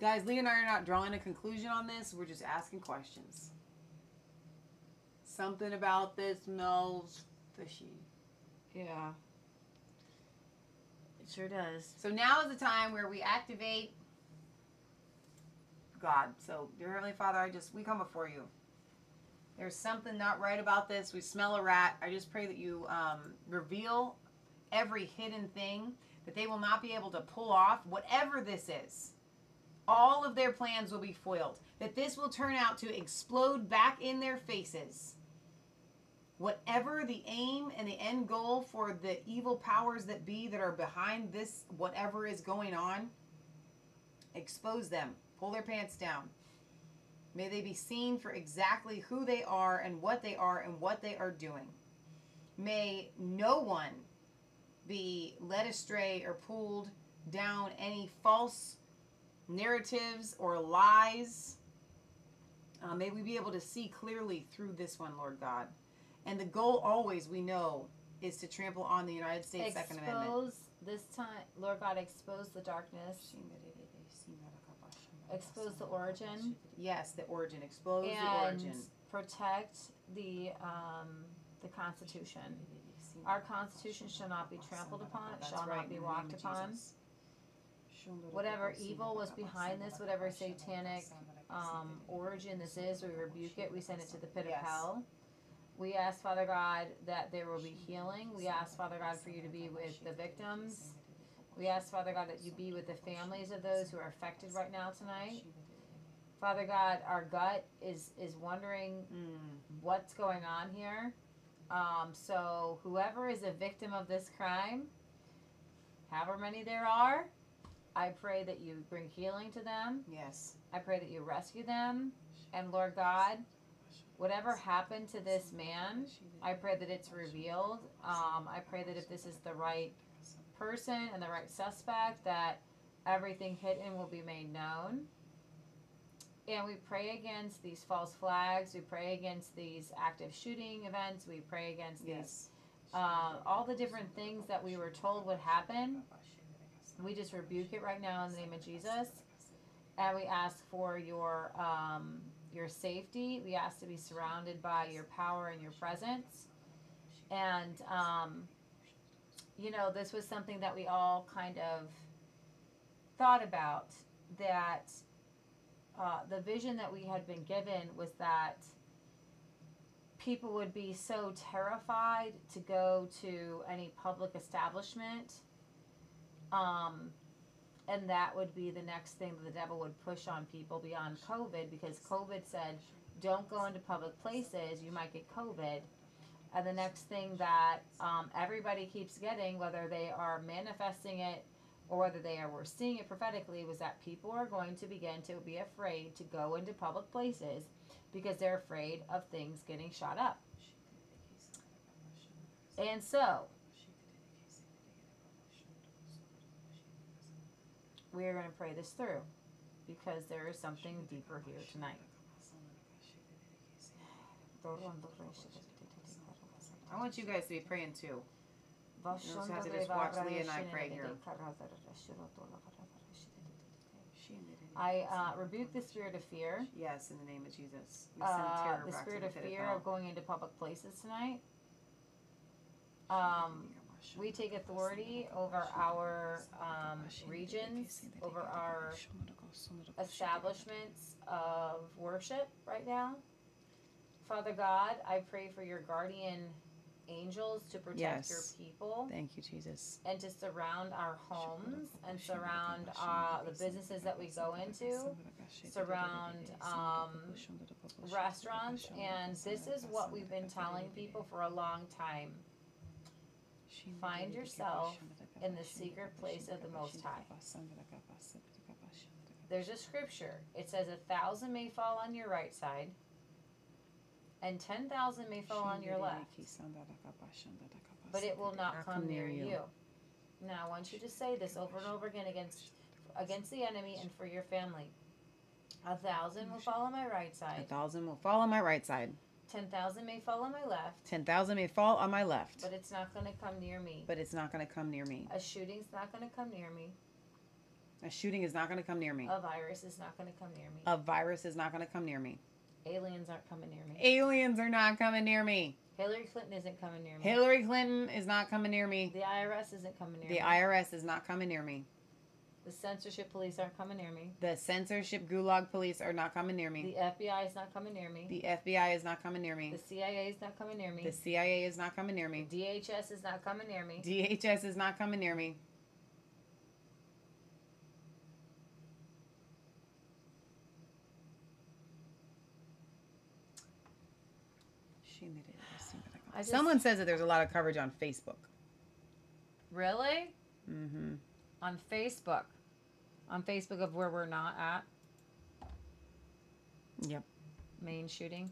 Guys, Lee and I are not drawing a conclusion on this. We're just asking questions. Something about this smells fishy. Yeah. It sure does. So now is the time where we activate God. So, dear Heavenly Father, I just, we come before you. There's something not right about this. We smell a rat. I just pray that you um, reveal every hidden thing, that they will not be able to pull off whatever this is. All of their plans will be foiled. That this will turn out to explode back in their faces. Whatever the aim and the end goal for the evil powers that be that are behind this, whatever is going on, expose them. Pull their pants down. May they be seen for exactly who they are and what they are and what they are doing. May no one be led astray or pulled down any false narratives or lies. Uh, may we be able to see clearly through this one, Lord God. And the goal always, we know, is to trample on the United States Second Amendment. Expose this time, Lord God, expose the darkness. Expose the origin. Yes, the origin. Expose the origin. protect the um, the Constitution. Our Constitution shall not be trampled upon. It shall not be walked upon. Jesus. Whatever evil was behind this, whatever satanic um, origin this is, we rebuke it. We send it to the pit of hell. We ask, Father God, that there will be healing. We ask, Father God, for you to be with the victims. We ask, Father God, that you be with the families of those who are affected right now tonight. Father God, our gut is is wondering what's going on here. Um, so whoever is a victim of this crime, however many there are, I pray that you bring healing to them. Yes. I pray that you rescue them. And Lord God, whatever happened to this man, I pray that it's revealed. Um, I pray that if this is the right person and the right suspect, that everything hidden will be made known. And we pray against these false flags. We pray against these active shooting events. We pray against these, uh, all the different things that we were told would happen. We just rebuke it right now in the name of Jesus. And we ask for your um, your safety. We ask to be surrounded by your power and your presence. And um, you know, this was something that we all kind of thought about that uh, the vision that we had been given was that people would be so terrified to go to any public establishment um, and that would be the next thing that the devil would push on people beyond covid because covid said don't go into public places you might get covid. And the next thing that um, everybody keeps getting whether they are manifesting it or whether they are were seeing it prophetically was that people are going to begin to be afraid to go into public places because they're afraid of things getting shot up. And so we are going to pray this through because there is something deeper here tonight I want you guys to be praying too. You don't have to just watch Leah and I pray here. I uh, rebuke the spirit of fear. Yes, in the name of Jesus. We send Uh, the spirit of fear of going into public places tonight. Um, we take authority over our um, regions, over our establishments of worship right now. Father God, I pray for your guardian angels to protect Yes. your people Thank you, Jesus. and to surround our homes and surround uh, the businesses that we go into, surround um, restaurants. And this is what we've been telling people for a long time. Find yourself in the secret place of the Most High. There's a scripture. It says, A thousand may fall on your right side, and ten thousand may fall on your left, but it will not come near you. Now, I want you to say this over and over again against against the enemy and for your family. A thousand will fall on my right side. A thousand will fall on my right side. Ten thousand may fall on my left. Ten thousand may fall on my left. But it's not going to come near me. But it's not going to come near me. A shooting's not going to come near me. A shooting is not going to come near me. A virus is not going to come near me. A virus is not going to come near me. Aliens aren't coming near me. Aliens are not coming near me. Hillary Clinton isn't coming near me. Hillary Clinton is not coming near me. The IRS isn't coming near me. The me. IRS is not coming near me. The censorship police aren't coming near me. The censorship gulag police are not coming near me. The FBI is not coming near me. The FBI is not coming near me. The CIA is not coming near me. The CIA is not coming near me. DHS is not coming near me. DHS is not coming near me. She made it. Let's see what I got. Just- Someone says that there's a lot of coverage on Facebook. Really? Mm-hmm. On Facebook. On Facebook of where we're not at. Yep. Maine shooting.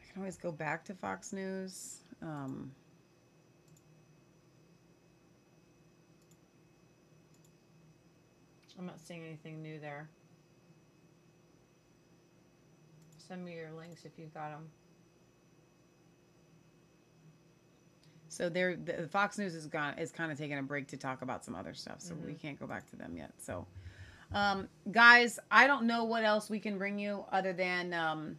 I can always go back to Fox News. Um, I'm not seeing anything new there. Send me your links if you've got them. So they're the, Fox News is gone is kind of taking a break to talk about some other stuff, so we Mhm. can't go back to them yet. So, um, guys, I don't know what else we can bring you other than um,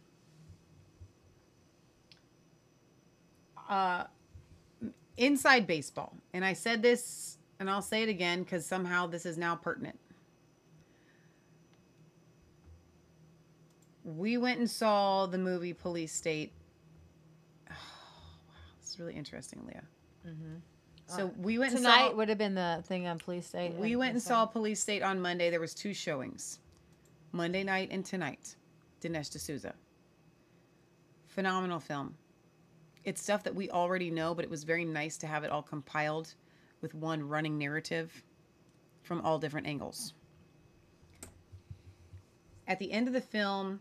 uh, inside baseball. And I said this, and I'll say it again because somehow this is now pertinent. We went and saw the movie Police State. It's really interesting, Leah. Mm-hmm. So we went and tonight saw. would have been the thing on Police State. We went and saw Police State on Monday. There was two showings, Monday night and tonight. Dinesh D'Souza. Phenomenal film. It's stuff that we already know, but it was very nice to have it all compiled with one running narrative from all different angles. At the end of the film,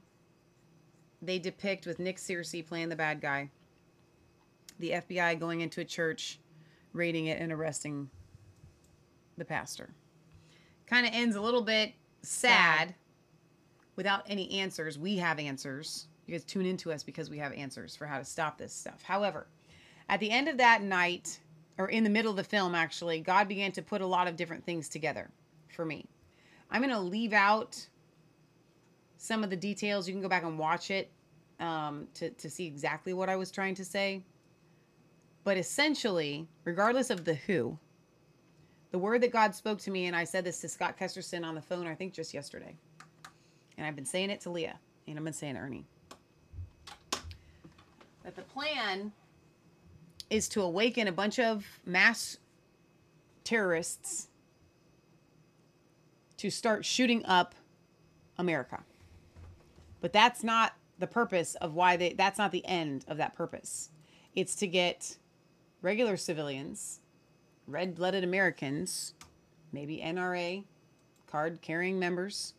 they depict with Nick Searcy playing the bad guy, the FBI going into a church, raiding it, and arresting the pastor. Kind of ends a little bit sad without any answers. We have answers. You guys tune into us because we have answers for how to stop this stuff. However, at the end of that night, or in the middle of the film, actually, God began to put a lot of different things together for me. I'm going to leave out some of the details. You can go back and watch it um, to, to see exactly what I was trying to say. But essentially, regardless of the who, the word that God spoke to me, and I said this to Scott Kesterson on the phone, I think just yesterday. And I've been saying it to Leah, and I've been saying it to Ernie. That the plan is to awaken a bunch of mass terrorists to start shooting up America. But that's not the purpose of why they that's not the end of that purpose. It's to get regular civilians, red-blooded Americans, maybe NRA card carrying members,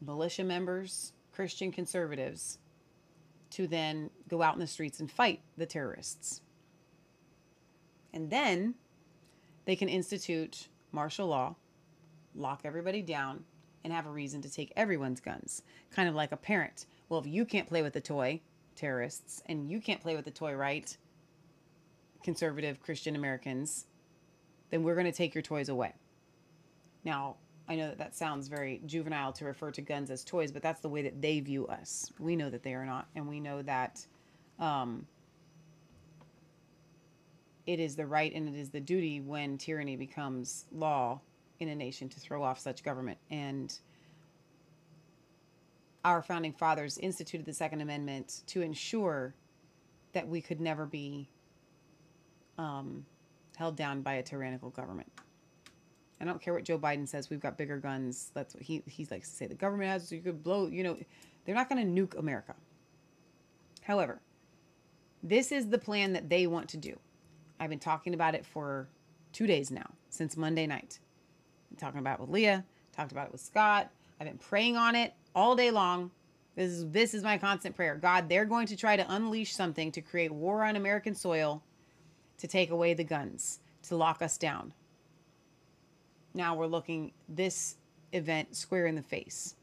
militia members, Christian conservatives to then go out in the streets and fight the terrorists. And then they can institute martial law, lock everybody down, and have a reason to take everyone's guns. Kind of like a parent. Well, if you can't play with the toy, terrorists, and you can't play with the toy right, conservative Christian Americans, then we're going to take your toys away. Now, I know that that sounds very juvenile to refer to guns as toys, but that's the way that they view us. We know that they are not, and we know that um, it is the right and it is the duty when tyranny becomes law in a nation to throw off such government. And our founding fathers instituted the Second Amendment to ensure that we could never be um, held down by a tyrannical government. I don't care what Joe Biden says. We've got bigger guns. That's what he he likes to say. The government has. You could blow. You know, they're not going to nuke America. However, this is the plan that they want to do. I've been talking about it for two days now, since Monday night. I'm talking about it with Leah. Talked about it with Scott. I've been praying on it all day long. This is this is my constant prayer. God, they're going to try to unleash something to create war on American soil, to take away the guns, to lock us down. Now we're looking this event square in the face.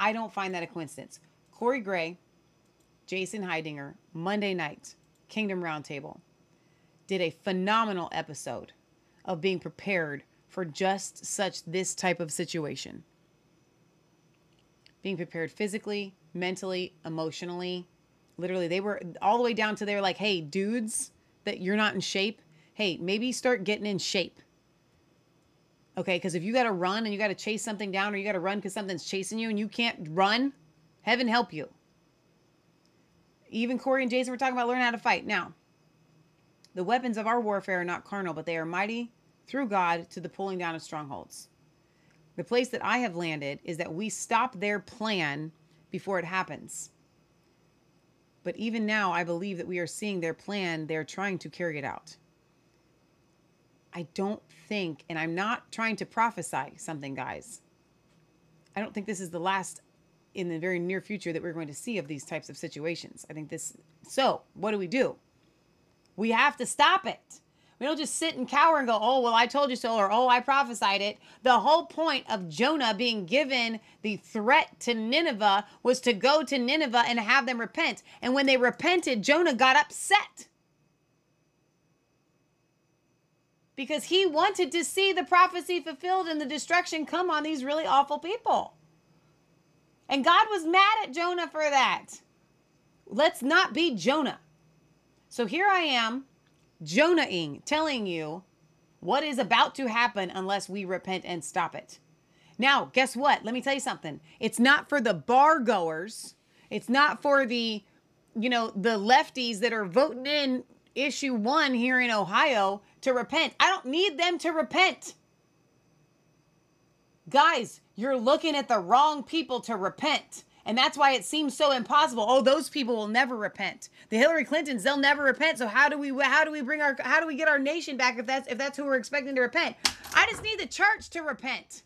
I don't find that a coincidence. Corey Gray, Jason Heidinger, Monday night, Kingdom Roundtable, did a phenomenal episode of being prepared for just such this type of situation. Being prepared physically, mentally, emotionally. Literally, they were all the way down to they're like, hey, dudes, that you're not in shape. Hey, maybe start getting in shape. Okay, because if you got to run and you got to chase something down or you got to run because something's chasing you and you can't run, heaven help you. Even Corey and Jason were talking about learning how to fight. Now, the weapons of our warfare are not carnal, but they are mighty through God to the pulling down of strongholds. The place that I have landed is that we stop their plan before it happens. But even now, I believe that we are seeing their plan. They're trying to carry it out. I don't think, and I'm not trying to prophesy something, guys. I don't think this is the last in the very near future that we're going to see of these types of situations. I think this. So, what do we do? We have to stop it. We don't just sit and cower and go, oh, well, I told you so, or oh, I prophesied it. The whole point of Jonah being given the threat to Nineveh was to go to Nineveh and have them repent. And when they repented, Jonah got upset because he wanted to see the prophecy fulfilled and the destruction come on these really awful people. And God was mad at Jonah for that. Let's not be Jonah. So here I am, Jonahing, telling you what is about to happen unless we repent and stop it. Now, guess what? Let me tell you something. It's not for the bar goers. It's not for the, you know, the lefties that are voting in issue one here in Ohio to repent. I don't need them to repent. Guys, you're looking at the wrong people to repent. And that's why it seems so impossible. Oh, those people will never repent. The Hillary Clintons, they'll never repent. So how do we how do we bring our how do we get our nation back if that's if that's who we're expecting to repent? I just need the church to repent.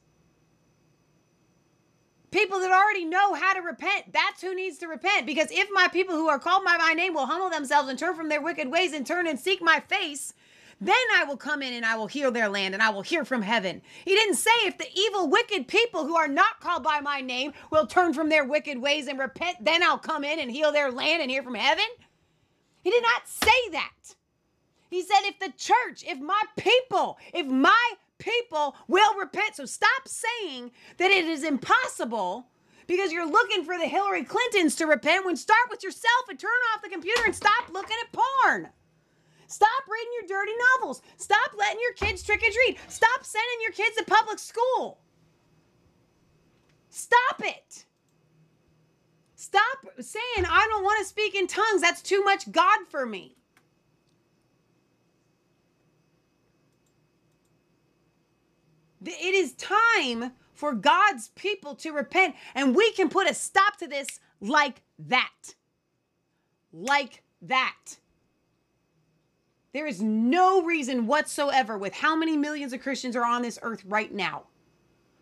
People that already know how to repent, that's who needs to repent. Because if my people who are called by my name will humble themselves and turn from their wicked ways and turn and seek my face, then I will come in and I will heal their land and I will hear from heaven. He didn't say if the evil, wicked people who are not called by my name will turn from their wicked ways and repent, then I'll come in and heal their land and hear from heaven. He did not say that. He said, if the church, if my people, if my people will repent. So stop saying that it is impossible because you're looking for the Hillary Clintons to repent when start with yourself and turn off the computer and stop looking at porn. Stop reading your dirty novels. Stop letting your kids trick or treat. Stop sending your kids to public school. Stop it. Stop saying, I don't want to speak in tongues. That's too much God for me. It is time for God's people to repent, and we can put a stop to this like that. Like that. There is no reason whatsoever with how many millions of Christians are on this earth right now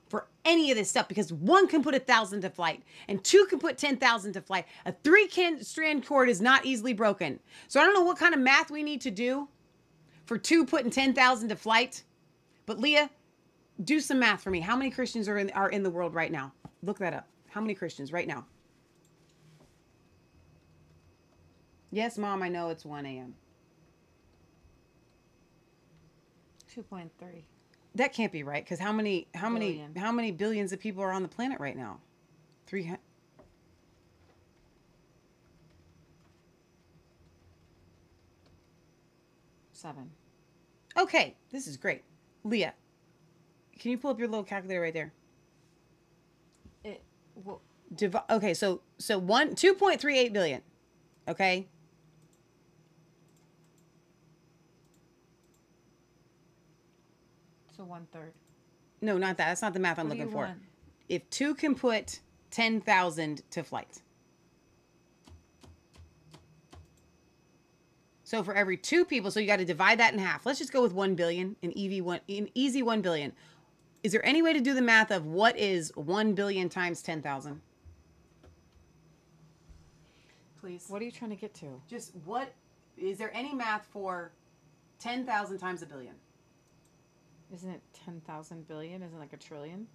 for any of this stuff because one can put a thousand to flight and two can put 10,000 to flight. A three strand cord is not easily broken. So I don't know what kind of math we need to do for two putting 10,000 to flight. But Leah, do some math for me. How many Christians are in, are in the world right now? Look that up. How many Christians right now? Yes, mom, I know it's 1 a.m. 2.3. That can't be right because how many how Billion. many how many billions of people are on the planet right now? 300 Seven. Okay, this is great. Leah, can you pull up your little calculator right there? It, well, Divi- okay, so so one two point three eight billion. Okay. So one third. No, not that. That's not the math I'm What looking for. want? If two can put ten thousand to flight. So for every two people, so you got to divide that in half. Let's just go with one billion, an EV one, an easy one billion. Is there any way to do the math of what is one billion times ten thousand? Please. What are you trying to get to? Just what is there any math for 10,000 times a billion. Isn't it 10,000 billion? Isn't it like a trillion?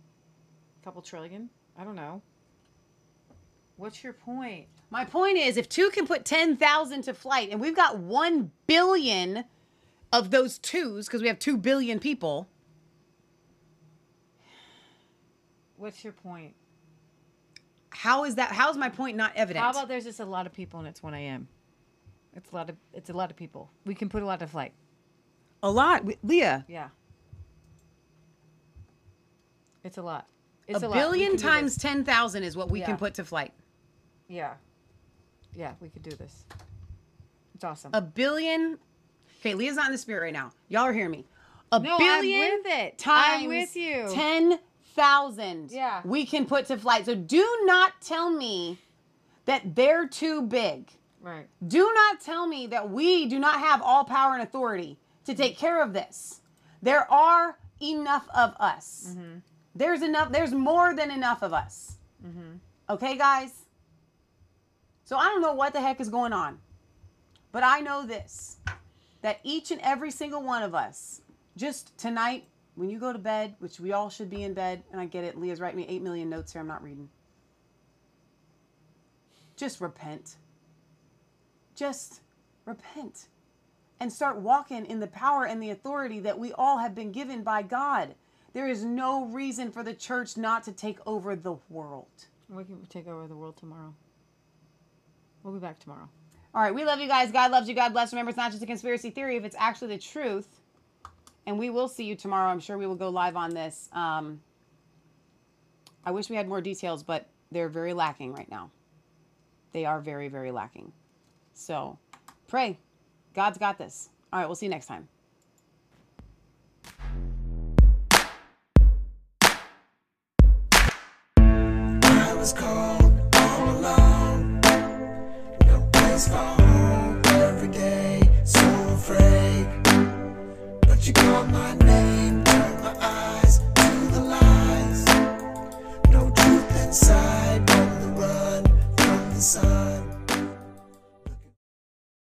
A couple trillion? I don't know. What's your point? My point is if two can put 10,000 to flight and we've got 1 billion of those twos because we have 2 billion people, What's your point? how is that how is my point not evident? How about there's just a lot of people and it's 1 a.m. It's a lot of it's a lot of people. We can put a lot to flight. a lot, We- Leah. Yeah. It's a lot. It's a a. Billion times 10,000 is what we Yeah. can put to flight. Yeah. Yeah, we could do this. It's awesome. A billion. Okay, Leah's not in the spirit right now. Y'all are hearing me. A No, I'm billion with it. times I'm with you. 10,000 Yeah. we can put to flight. So do not tell me that they're too big. right. Do not tell me that we do not have all power and authority to take care of this. There are enough of us. Mm-hmm. There's enough, there's more than enough of us. Mm-hmm. Okay, guys? So I don't know what the heck is going on, but I know this that each and every single one of us, just tonight, when you go to bed, which we all should be in bed, and I get it, Leah's writing me 8 million notes here, I'm not reading. Just repent. Just repent and start walking in the power and the authority that we all have been given by God. There is no reason for the church not to take over the world. We can take over the world tomorrow. We'll be back tomorrow. All right, we love you guys. God loves you. God bless. Remember, it's not just a conspiracy theory if it's actually the truth. And we will see you tomorrow. I'm sure we will go live on this. Um, I wish we had more details, but they're very lacking right now. They are very, very lacking. So pray. God's got this. All right, we'll see you next time. was cold, all alone. No place for home every day, so afraid. But you called my name, turned my eyes to the lies. No truth inside, on run from the sun.